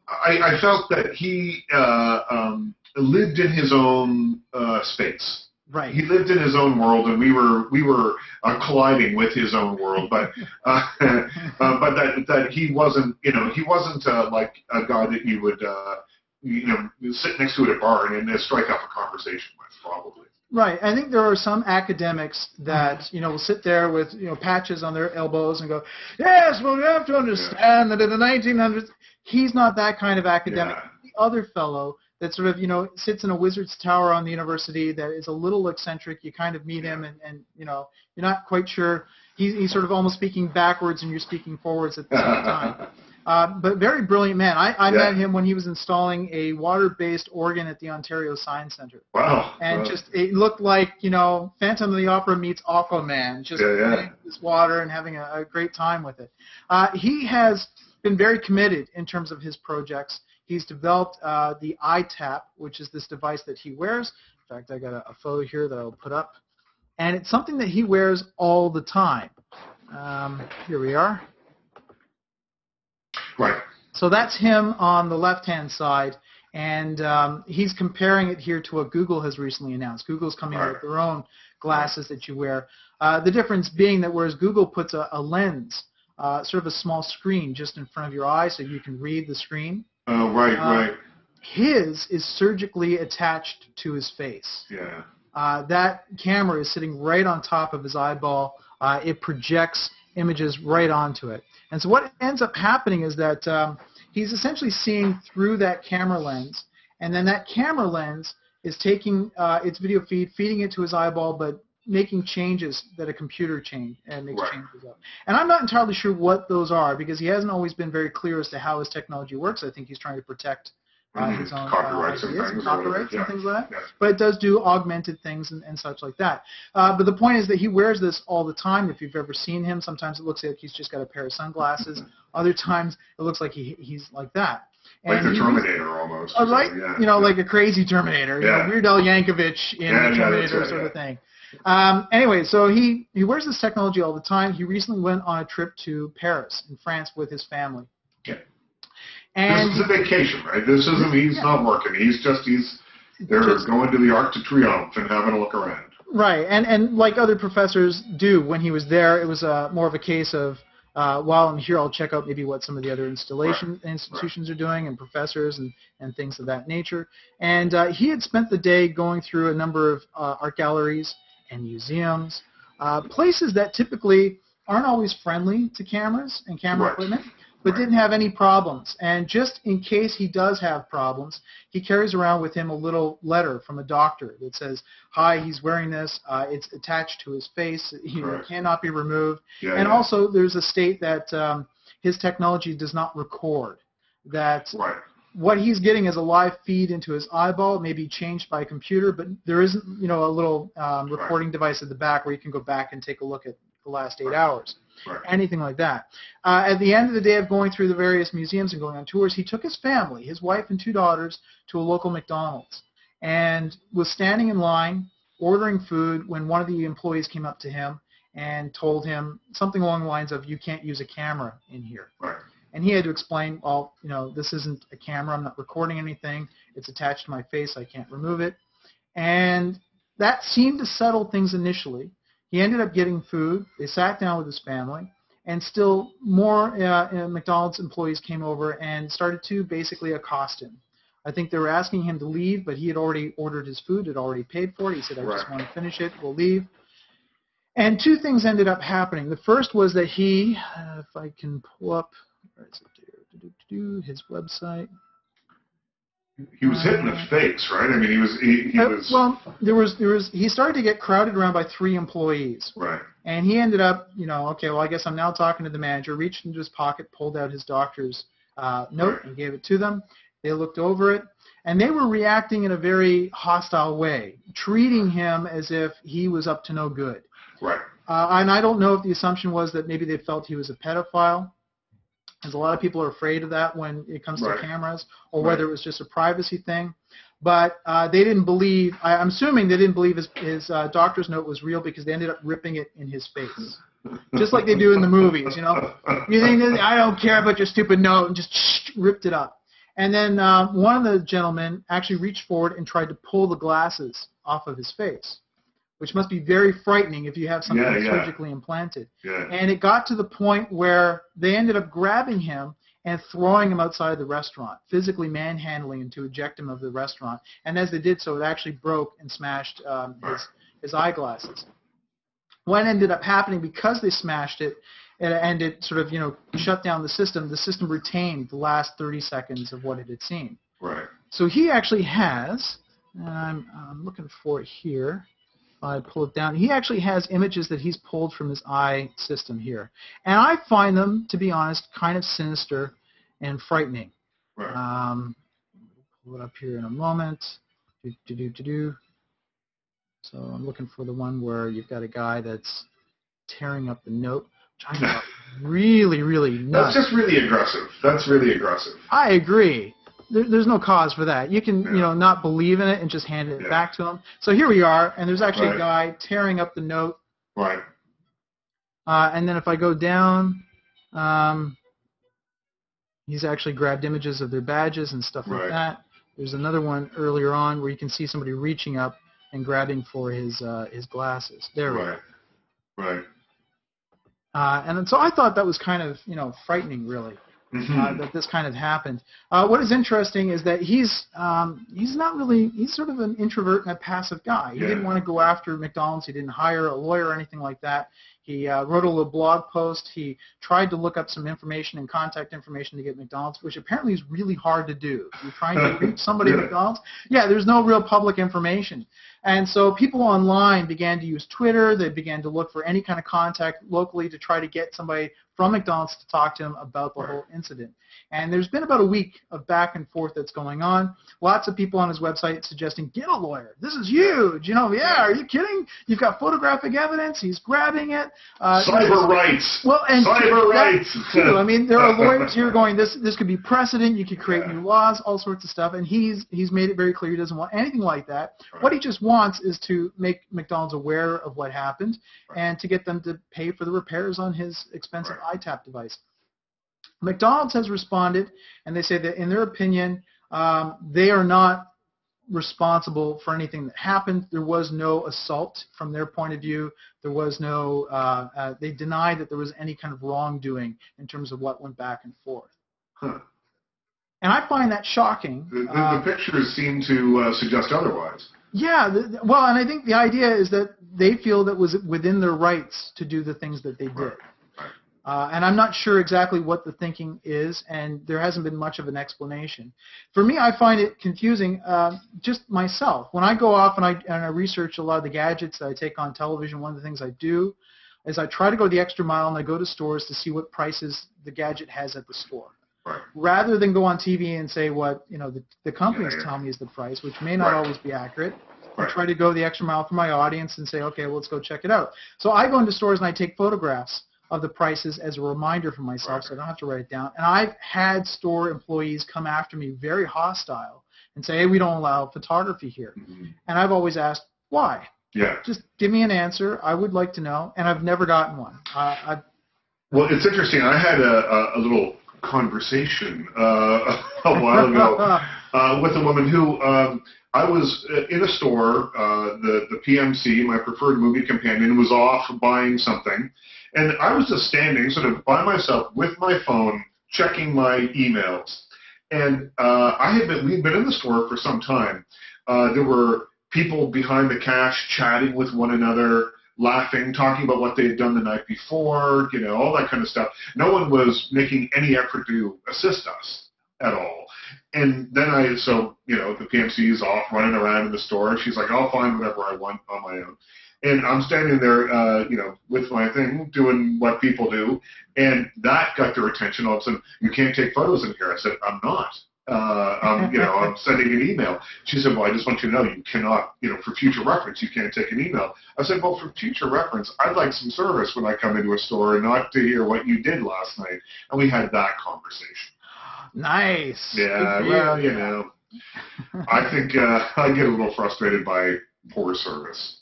I, I felt that he uh, um, lived in his own uh, space. Right. He lived in his own world, and we were we were uh, colliding with his own world. But uh, uh, but that that he wasn't you know he wasn't uh, like a guy that you would uh, you know sit next to at a bar and, and strike up a conversation with probably. Right. I think there are some academics that, you know, will sit there with, you know, patches on their elbows and go, yes, well, you have to understand that in the 1900s, he's not that kind of academic. Yeah. The other fellow that sort of, you know, sits in a wizard's tower on the university that is a little eccentric. You kind of meet him and, and you know, you're not quite sure. He's, he's sort of almost speaking backwards and you're speaking forwards at the same time. Uh, but very brilliant man. I, I Yeah. met him when he was installing a water-based organ at the Ontario Science Center Wow. and Wow. just it looked like you know Phantom of the Opera meets Aquaman, just Yeah, yeah. this water and having a, a great time with it. Uh, he has been very committed in terms of his projects. He's developed uh, the EyeTap, which is this device that he wears. In fact, I got a, a photo here that I'll put up, and it's something that he wears all the time. Um, here we are. right. So that's him on the left-hand side, and um, he's comparing it here to what Google has recently announced. Google's coming out with their own glasses that you wear. Uh, the difference being that whereas Google puts a, a lens, uh, sort of a small screen just in front of your eye so you can read the screen, Oh, right, Uh, right. his is surgically attached to his face. Yeah. Uh, that camera is sitting right on top of his eyeball. Uh, it projects images right onto it. And so what ends up happening is that um, he's essentially seeing through that camera lens, and then that camera lens is taking uh, its video feed, feeding it to his eyeball, but making changes that a computer change and makes Right. changes of. And I'm not entirely sure what those are because he hasn't always been very clear as to how his technology works. I think he's trying to protect uh, Mhm. his own Copyrights uh, and ideas, things copyrights and yeah. things like that Yeah. but it does do augmented things and, and such like that. Uh, but the point is that he wears this all the time. If you've ever seen him, sometimes it looks like he's just got a pair of sunglasses. Other times it looks like he, he's like that. Like the he- Terminator almost. Oh, right? Yeah. You know, like a crazy Terminator. You know, Weird Al Yankovic in Yeah, yeah, the Terminator right, sort yeah. of thing. Um, anyway, so he, he wears this technology all the time. He recently went on a trip to Paris in France with his family. Okay. And this is a vacation, right? This isn't. He's Yeah. not working. He's just. He's. They're Just- going to the Arc de Triomphe and having a look around. Right, and and like other professors do, when he was there, it was uh, more of a case of uh, while I'm here, I'll check out maybe what some of the other installation institutions are doing and professors and and things of that nature. And uh, he had spent the day going through a number of uh, art galleries and museums, uh, places that typically aren't always friendly to cameras and camera Right. equipment, but Right. didn't have any problems. And just in case he does have problems, he carries around with him a little letter from a doctor that says, "Hi, he's wearing this. Uh, it's attached to his face. He Right. cannot be removed." Yeah. and yeah. also, there's a state that um, his technology does not record. That Right. What he's getting is a live feed into his eyeball, It may be changed by a computer, but there isn't, you know, a little um, recording device at the back where you can go back and take a look at the last eight Right. hours. Right. anything like that. Uh, at the end of the day of going through the various museums and going on tours, he took his family, his wife and two daughters, to a local McDonald's and was standing in line ordering food when one of the employees came up to him and told him something along the lines of, "You can't use a camera in here." Right. And he had to explain, well, you know, this isn't a camera. I'm not recording anything. It's attached to my face. I can't remove it. And that seemed to settle things initially. He ended up getting food. They sat down with his family. And still more uh, uh, McDonald's employees came over and started to basically accost him. I think they were asking him to leave, but he had already ordered his food, had already paid for it. He said, I just want to finish it. We'll leave. And two things ended up happening. The first was that he, uh, if I can pull up, where is it? Do, do, do, do, his website. He was hit in the face, right? I mean, he was he, he Uh, was well, there was there was he started to get crowded around by three employees, right. and he ended up, you know, okay, well, I guess I'm now talking to the manager. Reached into his pocket, pulled out his doctor's uh, note, Right. and gave it to them. They looked over it, and they were reacting in a very hostile way, treating him as if he was up to no good. Right. Uh, and I don't know if the assumption was that maybe they felt he was a pedophile, because a lot of people are afraid of that when it comes Right. to cameras, or Right. whether it was just a privacy thing. But uh, they didn't believe. I, I'm assuming they didn't believe his, his uh, doctor's note was real because they ended up ripping it in his face, just like they do in the movies. You know, you think I don't care about your stupid note, and just ripped it up. And then uh, one of the gentlemen actually reached forward and tried to pull the glasses off of his face, which must be very frightening if you have something Yeah, yeah. surgically implanted. Yeah. And it got to the point where they ended up grabbing him and throwing him outside of the restaurant, physically manhandling him to eject him of the restaurant. And as they did so, it actually broke and smashed um, his, his eyeglasses. What ended up happening because they smashed it and, and it sort of, you know, shut down the system, the system retained the last 30 seconds of what it had seen. Right. So he actually has, and I'm, I'm looking for it here. I pull it down. He actually has images that he's pulled from his eye system here, and I find them, to be honest, kind of sinister and frightening. Right. Um, pull it up here in a moment. Do, do, do, do, do. So I'm looking for the one where you've got a guy that's tearing up the note, which I really, really nuts. That's just really aggressive. That's really aggressive. I agree. There, there's no cause for that. You can, you know, not believe in it and just hand it Yeah. back to them. So here we are, and there's actually a guy tearing up the note. Right. Uh, and then if I go down, um, he's actually grabbed images of their badges and stuff like Right. that. There's another one earlier on where you can see somebody reaching up and grabbing for his uh, his glasses. There we go. Right. Right. Uh, and then- so I thought that was kind of, you know, frightening, really. Uh, Mhm. that this kind of happened. Uh, what is interesting is that he's um, he's not really he's sort of an introvert and a passive guy. He Yeah. didn't want to go after McDonald's. He didn't hire a lawyer or anything like that. He uh, wrote a little blog post. He tried to look up some information and contact information to get McDonald's, which apparently is really hard to do. You're trying to reach somebody at McDonald's, yeah, there's no real public information. And so people online began to use Twitter. They began to look for any kind of contact locally to try to get somebody from McDonald's to talk to him about the whole incident. And there's been about a week of back and forth that's going on. Lots of people on his website suggesting, get a lawyer. This is huge. You know, yeah, are you kidding? You've got photographic evidence. He's grabbing it. Uh, Cyber rights. well, and Cyber rights. too. I mean, there are lawyers here going, this this could be precedent. You could create Yeah. new laws, all sorts of stuff. And he's he's made it very clear he doesn't want anything like that. Right. What he just wants is to make McDonald's aware of what happened Right. and to get them to pay for the repairs on his expensive Right. EyeTap device. McDonald's has responded, and they say that in their opinion, um, they are not responsible for anything that happened. There was no assault from their point of view. There was no. Uh, uh, they deny that there was any kind of wrongdoing in terms of what went back and forth. Huh. And I find that shocking. The, the, Uh, the pictures seem to uh, suggest otherwise. yeah, the- well, and I think the idea is that they feel that was within their rights to do the things that they did. Right. Uh, and I'm not sure exactly what the thinking is, and there hasn't been much of an explanation. For me, I find it confusing um, just myself. When I go off and I, and I research a lot of the gadgets that I take on television, one of the things I do is I try to go the extra mile and I go to stores to see what prices the gadget has at the store. Right. Rather than go on TV and say what you know the, the companies Yeah, yeah. tell me is the price, which may not Right. always be accurate, right. I try to go the extra mile for my audience and say, okay, well, let's go check it out. So I go into stores and I take photographs of the prices as a reminder for myself, so I don't have to write it down. And I've had store employees come after me very hostile and say, "Hey, we don't allow photography here," Mm-hmm. and I've always asked why. Yeah. Just give me an answer. I would like to know, and I've never gotten one. I've Well, it's interesting. I had a, a, a little conversation uh, a while ago uh, with a woman who um, I was uh, in a store. Uh, the the PMC, my preferred movie companion, was off buying something, and I was just standing, sort of by myself, with my phone, checking my emails. And uh, I had been we'd been in the store for some time. Uh, there were people behind the cash chatting with one another laughing, talking about what they had done the night before, you know, all that kind of stuff. No one was making any effort to assist us at all. And then I, so, you know, the PMC is off running around in the store. She's like, I'll find whatever I want on my own. And I'm standing there, uh, you know, with my thing, doing what people do. And that got their attention. All of a sudden, you can't take photos in here. I said, I'm not. Uh, I'm, you know, I'm sending an email. She said, well, I just want you to know you cannot, you know, for future reference, you can't take an email. I said, well, for future reference, I'd like some service when I come into a store and not to hear what you did last night. And we had that conversation. nice. Yeah, Good well, you know, I think uh, I get a little frustrated by poor service.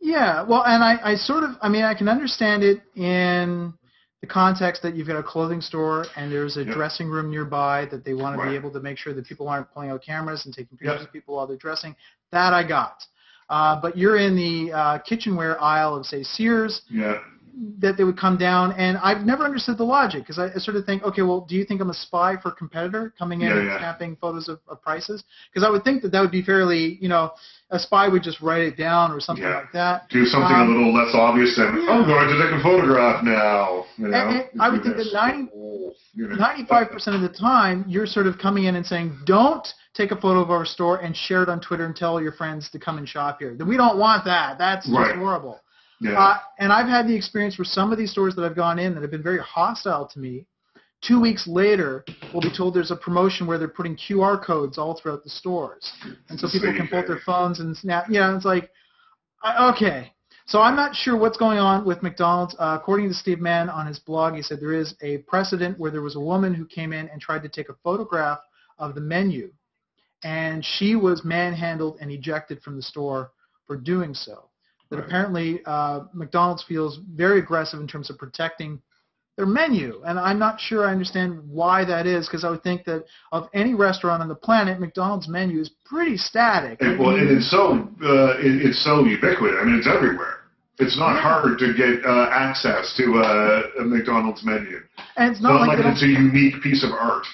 Yeah, well, and I, I sort of, I mean, I can understand it in the context that you've got a clothing store and there's a Yep. dressing room nearby that they want to be able to make sure that people aren't pulling out cameras and taking pictures Yep. of people while they're dressing. That I got. Uh, but you're in the uh, kitchenware aisle of, say, Sears, Yeah, that they would come down, and I've never understood the logic because I, I sort of think, okay, well, do you think I'm a spy for a competitor coming in Yeah, and yeah. snapping photos of, of prices? Because I would think that that would be fairly, you know, a spy would just write it down or something Yeah. like that. do something Um, a little less obvious than yeah. I'm going to take a photograph now. You know, And- and I would think that this. 90 You know. 95% of the time, you're sort of coming in and saying, don't take a photo of our store and share it on Twitter and tell your friends to come and shop here. We don't want that. That's just Right. horrible. Yeah. Uh, and I've had the experience where some of these stores that I've gone in that have been very hostile to me, two weeks later, we'll be told there's a promotion where they're putting QR codes all throughout the stores. And so people can pull out their phones and snap. You know, it's like, okay. So I'm not sure what's going on with McDonald's. Uh, according to Steve Mann on his blog, he said there is a precedent where there was a woman who came in and tried to take a photograph of the menu, and she was manhandled and ejected from the store for doing so. That Right. apparently uh, McDonald's feels very aggressive in terms of protecting their menu, and I'm not sure I understand why that is because I would think that of any restaurant on the planet, McDonald's menu is pretty static. And, well, and it's so uh, it, it's so ubiquitous. I mean, it's everywhere. It's not Yeah. hard to get uh, access to uh, a McDonald's menu. and it's Not, not, like, don't- it's a unique piece of art.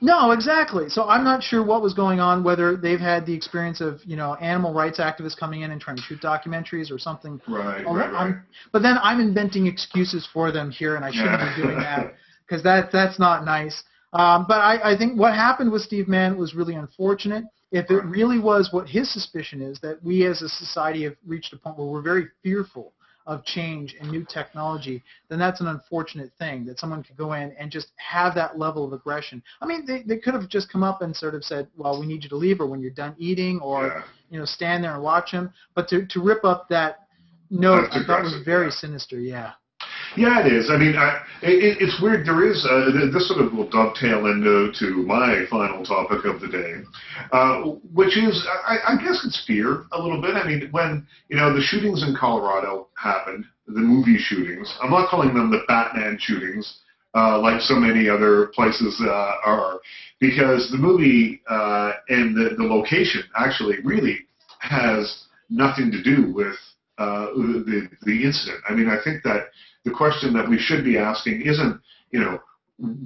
No, exactly. So I'm not sure what was going on, whether they've had the experience of, you know, animal rights activists coming in and trying to shoot documentaries or something. Right, right, right. I'm- but then I'm inventing excuses for them here, and I shouldn't Yeah. be doing that because that that's not nice. Um, but I, I think what happened with Steve Mann was really unfortunate. If it really was what his suspicion is, that we as a society have reached a point where we're very fearful of change and new technology, then that's an unfortunate thing that someone could go in and just have that level of aggression. I mean, they, they could have just come up and sort of said, well, we need you to leave or when you're done eating or, Yeah. you know, stand there and watch him. But to, to rip up that note, I thought was very sinister, yeah. Yeah, it is. I mean, I, it, it's weird. There is uh, this sort of will dovetail into to my final topic of the day, uh, which is, I, I guess, it's fear a little bit. I mean, when you know the shootings in Colorado happened, the movie shootings. I'm not calling them the Batman shootings, uh, like so many other places uh, are, because the movie uh, and the, the location actually really has nothing to do with uh, the the incident. I mean, I think that the question that we should be asking isn't, you know,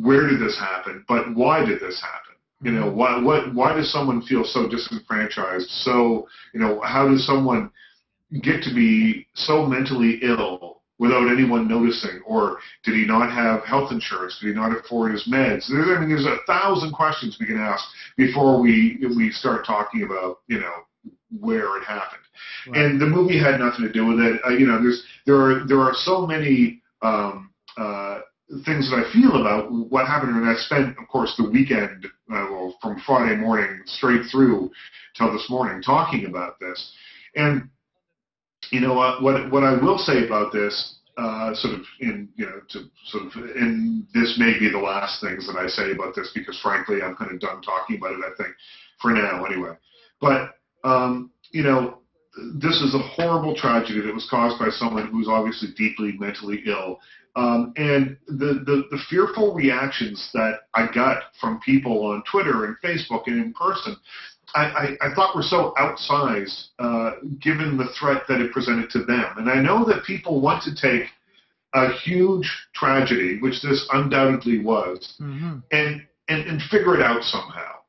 where did this happen, but why did this happen? You know, why what why does someone feel so disenfranchised? So, you know, how does someone get to be so mentally ill without anyone noticing? Or did he not have health insurance? Did he not afford his meds? There's, I mean, there's a thousand questions we can ask before we we start talking about, you know, where it happened. Right. And the movie had nothing to do with it. Uh, you know, there's there are there are so many um, uh, things that I feel about what happened, and I spent, of course, the weekend, uh, well, from Friday morning straight through till this morning, talking about this. And you know what? What what I will say about this, uh, sort of in you know to sort of and this may be the last things that I say about this because frankly I'm kind of done talking about it I think for now anyway. But um, you know this is a horrible tragedy that was caused by someone who's obviously deeply mentally ill. Um, and the, the, the fearful reactions that I got from people on Twitter and Facebook and in person, I, I, I thought were so outsized uh, given the threat that it presented to them. And I know that people want to take a huge tragedy, which this undoubtedly was, mm-hmm. and, and, and figure it out somehow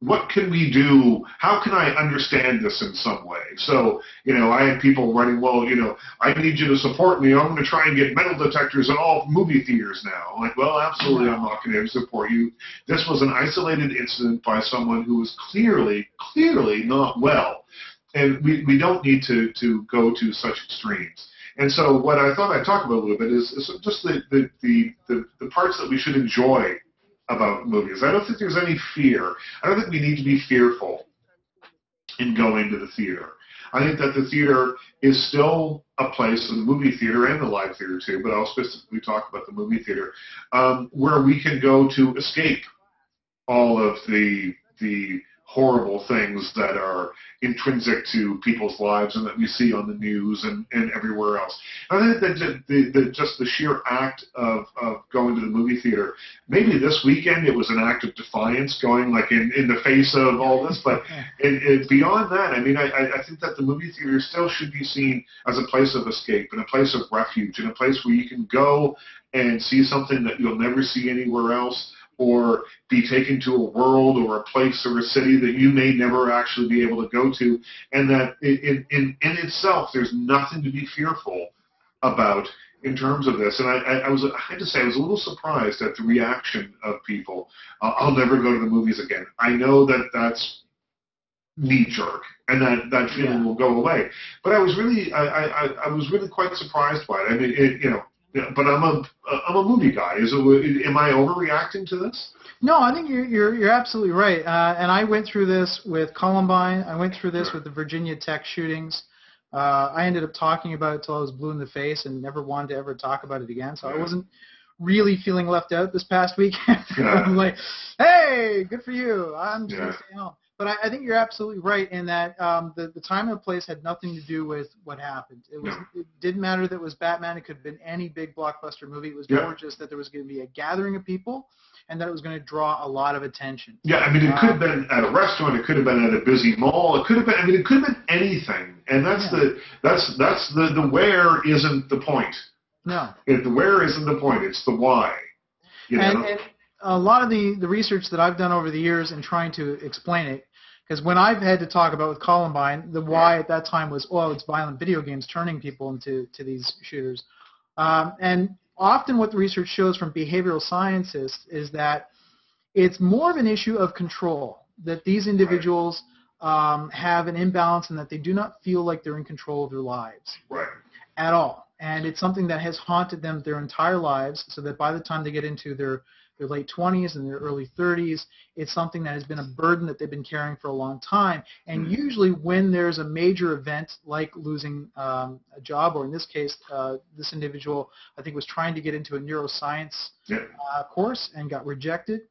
what can we do? How can I understand this in some way? So, you know, I had people writing, well, you know, I need you to support me. I'm going to try and get metal detectors in all movie theaters now. I'm like, well, absolutely, I'm not going to support you. This was an isolated incident by someone who was clearly, clearly not well. And we, we don't need to, to go to such extremes. And so what I thought I'd talk about a little bit is, is just the, the, the, the, the parts that we should enjoy about movies. I don't think there's any fear. I don't think we need to be fearful in going to the theater. I think that the theater is still a place, the movie theater and the live theater too, but I'll specifically talk about the movie theater, um, where we can go to escape all of the the horrible things that are intrinsic to people's lives and that we see on the news and, and everywhere else. I think that the, the, just the sheer act of, of going to the movie theater, maybe this weekend it was an act of defiance going like in, in the face of all this, but it, it, beyond that, I mean, I, I think that the movie theater still should be seen as a place of escape and a place of refuge and a place where you can go and see something that you'll never see anywhere else or be taken to a world or a place or a city that you may never actually be able to go to, and that in, in, in itself there's nothing to be fearful about in terms of this. And I, I, I was, I had to say, I was a little surprised at the reaction of people. Uh, I'll never go to the movies again. I know that that's knee jerk, and that that feeling yeah. will go away. But I was really, I, I, I was really quite surprised by it. I mean, it, you know, yeah, but I'm a I'm a movie guy. Is it? Am I overreacting to this? No, I think you're you're, you're absolutely right. Uh, and I went through this with Columbine. I went through this sure. with the Virginia Tech shootings. Uh, I ended up talking about it till I was blue in the face and never wanted to ever talk about it again. So yeah. I wasn't really feeling left out this past weekend. Yeah. I'm like, hey, good for you. I'm just yeah. gonna home. But I, I think you're absolutely right in that um, the the time and the place had nothing to do with what happened. It was it didn't matter that it was Batman. It could have been any big blockbuster movie. It was yeah. more just that there was going to be a gathering of people and that it was going to draw a lot of attention. Yeah, I mean, it could have been at a restaurant. It could have been at a busy mall. It could have been. I mean, it could have been anything. And that's yeah. the that's that's the the where isn't the point. No. If the where isn't the point, it's the why. You know? and, and a lot of the the research that I've done over the years in trying to explain it because when I've had to talk about with Columbine, the why at that time was, oh, it's violent video games turning people into to these shooters. Um, and often what the research shows from behavioral scientists is that it's more of an issue of control, that these individuals um, have an imbalance and that they do not feel like they're in control of their lives right. at all. And it's something that has haunted them their entire lives so that by the time they get into their their late 20s and their early 30s. It's something that has been a burden that they've been carrying for a long time. And mm-hmm. usually when there's a major event like losing um, a job, or in this case, uh, this individual, I think, was trying to get into a neuroscience uh, course and got rejected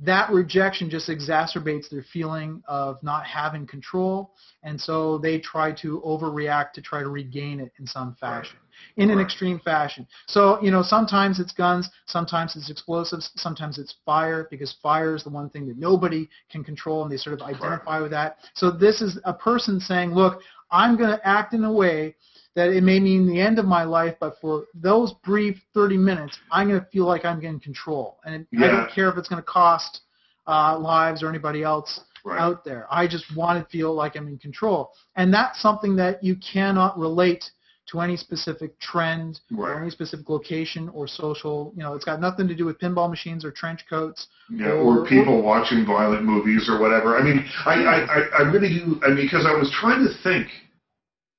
that rejection just exacerbates their feeling of not having control, and so they try to overreact to try to regain it in some fashion, in an extreme fashion. So, you know, sometimes it's guns, sometimes it's explosives, sometimes it's fire, because fire is the one thing that nobody can control, and they sort of identify with that. So this is a person saying, look, I'm going to act in a way that it may mean the end of my life, but for those brief 30 minutes, I'm going to feel like I'm in control. And yeah. I don't care if it's going to cost uh, lives or anybody else right. out there. I just want to feel like I'm in control. And that's something that you cannot relate to any specific trend right. or any specific location or social. You know, it's got nothing to do with pinball machines or trench coats. Yeah, or, or people or, watching violent movies or whatever. I mean, I, I, I really do. I mean, because I was trying to think –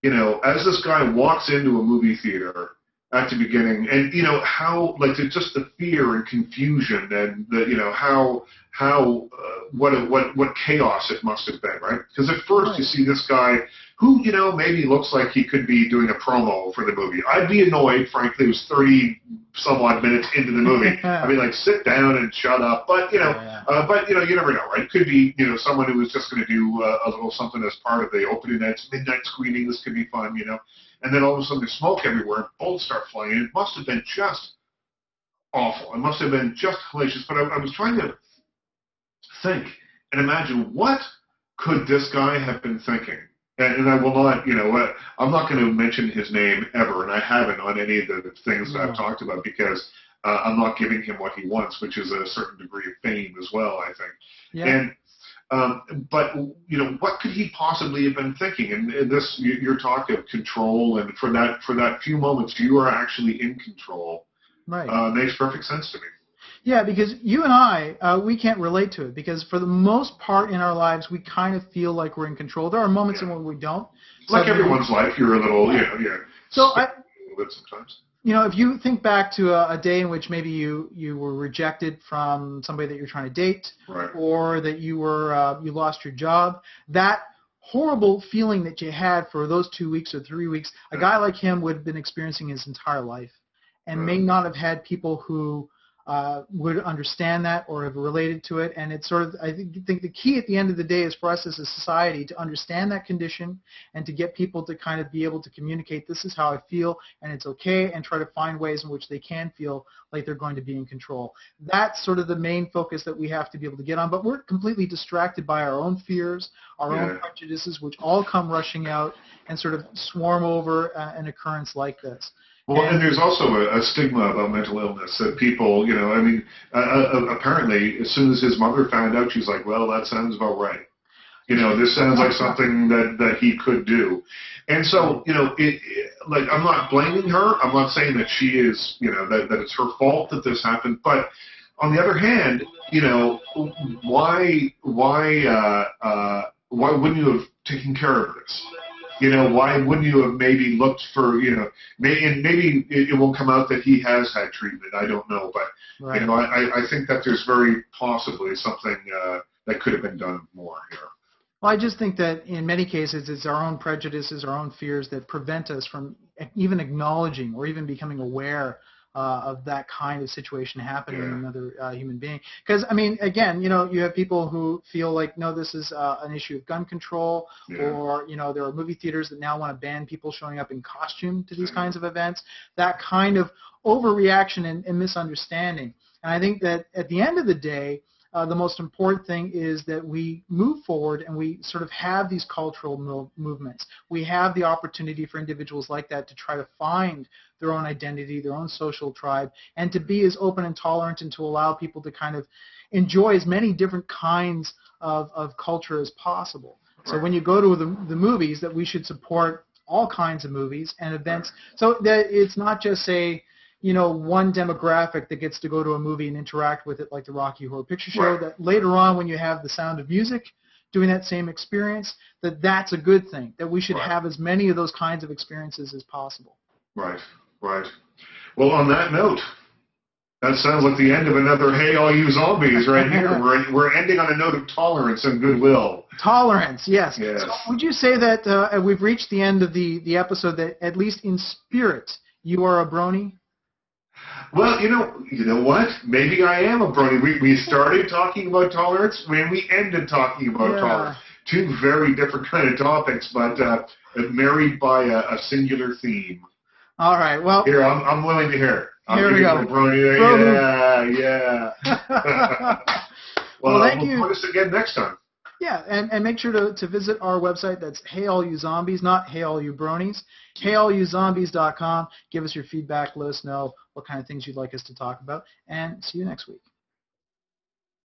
you know, as this guy walks into a movie theater, at the beginning, and you know how like the, just the fear and confusion, and the you know how how uh, what a, what what chaos it must have been, right? Because at first you see this guy who you know maybe looks like he could be doing a promo for the movie. I'd be annoyed, frankly. It was thirty some odd minutes into the movie. I'd be like, sit down and shut up. But you know, Yeah. uh, but you know, you never know, right? It could be you know someone who was just going to do uh, a little something as part of the opening night midnight screening. This could be fun, you know. And then all of a sudden there's smoke everywhere, and bullets start flying. It must have been just awful. It must have been just hellacious. But I, I was trying to think and imagine what could this guy have been thinking. And, and I will not, you know, uh, I'm not going to mention his name ever, and I haven't on any of the things that I've talked about because uh, I'm not giving him what he wants, which is a certain degree of fame as well, I think. Yeah. And um, but you know, what could he possibly have been thinking? And, and this, you- your talk of control, and for that for that few moments, you are actually in control. right. Uh, makes perfect sense to me. Yeah, because you and I, uh, we can't relate to it because for the most part in our lives, we kind of feel like we're in control. There are moments in when we don't. Like Suddenly- everyone's life, you're a little, yeah, know, yeah. So I, a little bit sometimes. You know, if you think back to a, a day in which maybe you you were rejected from somebody that you're trying to date, Right. or that you were uh, you lost your job, that horrible feeling that you had for those two weeks or three weeks, a guy like him would have been experiencing his entire life, and may not have had people who uh, would understand that or have related to it. And it's sort of I think, think the key at the end of the day is for us as a society to understand that condition and to get people to kind of be able to communicate this is how I feel and it's okay and try to find ways in which they can feel like they're going to be in control. That's sort of the main focus that we have to be able to get on. But we're completely distracted by our own fears, our Yeah. own prejudices, which all come rushing out and sort of swarm over uh, an occurrence like this. Well, And- there's also a, a stigma about mental illness that people, you know, I mean, uh, uh, apparently, as soon as his mother found out, she's like, well, that sounds about right. You know, this sounds like something that, that he could do. And so, you know, it, it, like, I'm not blaming her. I'm not saying that she is, you know, that, that it's her fault that this happened. But on the other hand, you know, why, why, uh, uh, why wouldn't you have taken care of this? You know, why wouldn't you have maybe looked for, you know, may, and maybe it, it will come out that he has had treatment. I don't know, but Right. you know, I, I- I think that there's very possibly something uh, that could have been done more here. Well, I just think that in many cases it's our own prejudices, our own fears that prevent us from even acknowledging or even becoming aware uh, of that kind of situation happening in another uh, human being. Because I mean, again, you know, you have people who feel like, no, this is uh, an issue of gun control, Yeah. or you know, there are movie theaters that now want to ban people showing up in costume to these Mhm. kinds of events. That kind of overreaction and, and misunderstanding. And I think that at the end of the day, uh, the most important thing is that we move forward and we sort of have these cultural mo- movements. We have the opportunity for individuals like that to try to find their own identity, their own social tribe, and to be as open and tolerant and to allow people to kind of enjoy as many different kinds of, of culture as possible. So when you go to the, the movies, that we should support all kinds of movies and events. So that it's not just say, you know, one demographic that gets to go to a movie and interact with it like the Rocky Horror Picture Show. Right. That later on, when you have the Sound of Music doing that same experience, that that's a good thing. That we should Right. have as many of those kinds of experiences as possible. Right, right. Well, on that note, that sounds like the end of another "Hey, all you zombies!" right here. we're we're ending on a note of tolerance and goodwill. Tolerance, yes. Yes. So would you say that uh, we've reached the end of the, the episode that at least in spirit you are a brony? Well, you know, you know what? Maybe I am a brony. We we started talking about tolerance when we ended talking about Yeah. tolerance. Two very different kind of topics, but uh, married by a, a singular theme. All right. Well, Here, I'm I'm willing to hear. I'm Here we go. brony. Brony. Yeah, yeah. Well, well, thank we'll you. put us again next time. Yeah, and, and make sure to, to visit our website. That's Hey All You Zombies, not Hey All You Bronies. HeyAllYouZombies.com. Give us your feedback. Let us know what kind of things you'd like us to talk about. And see you next week.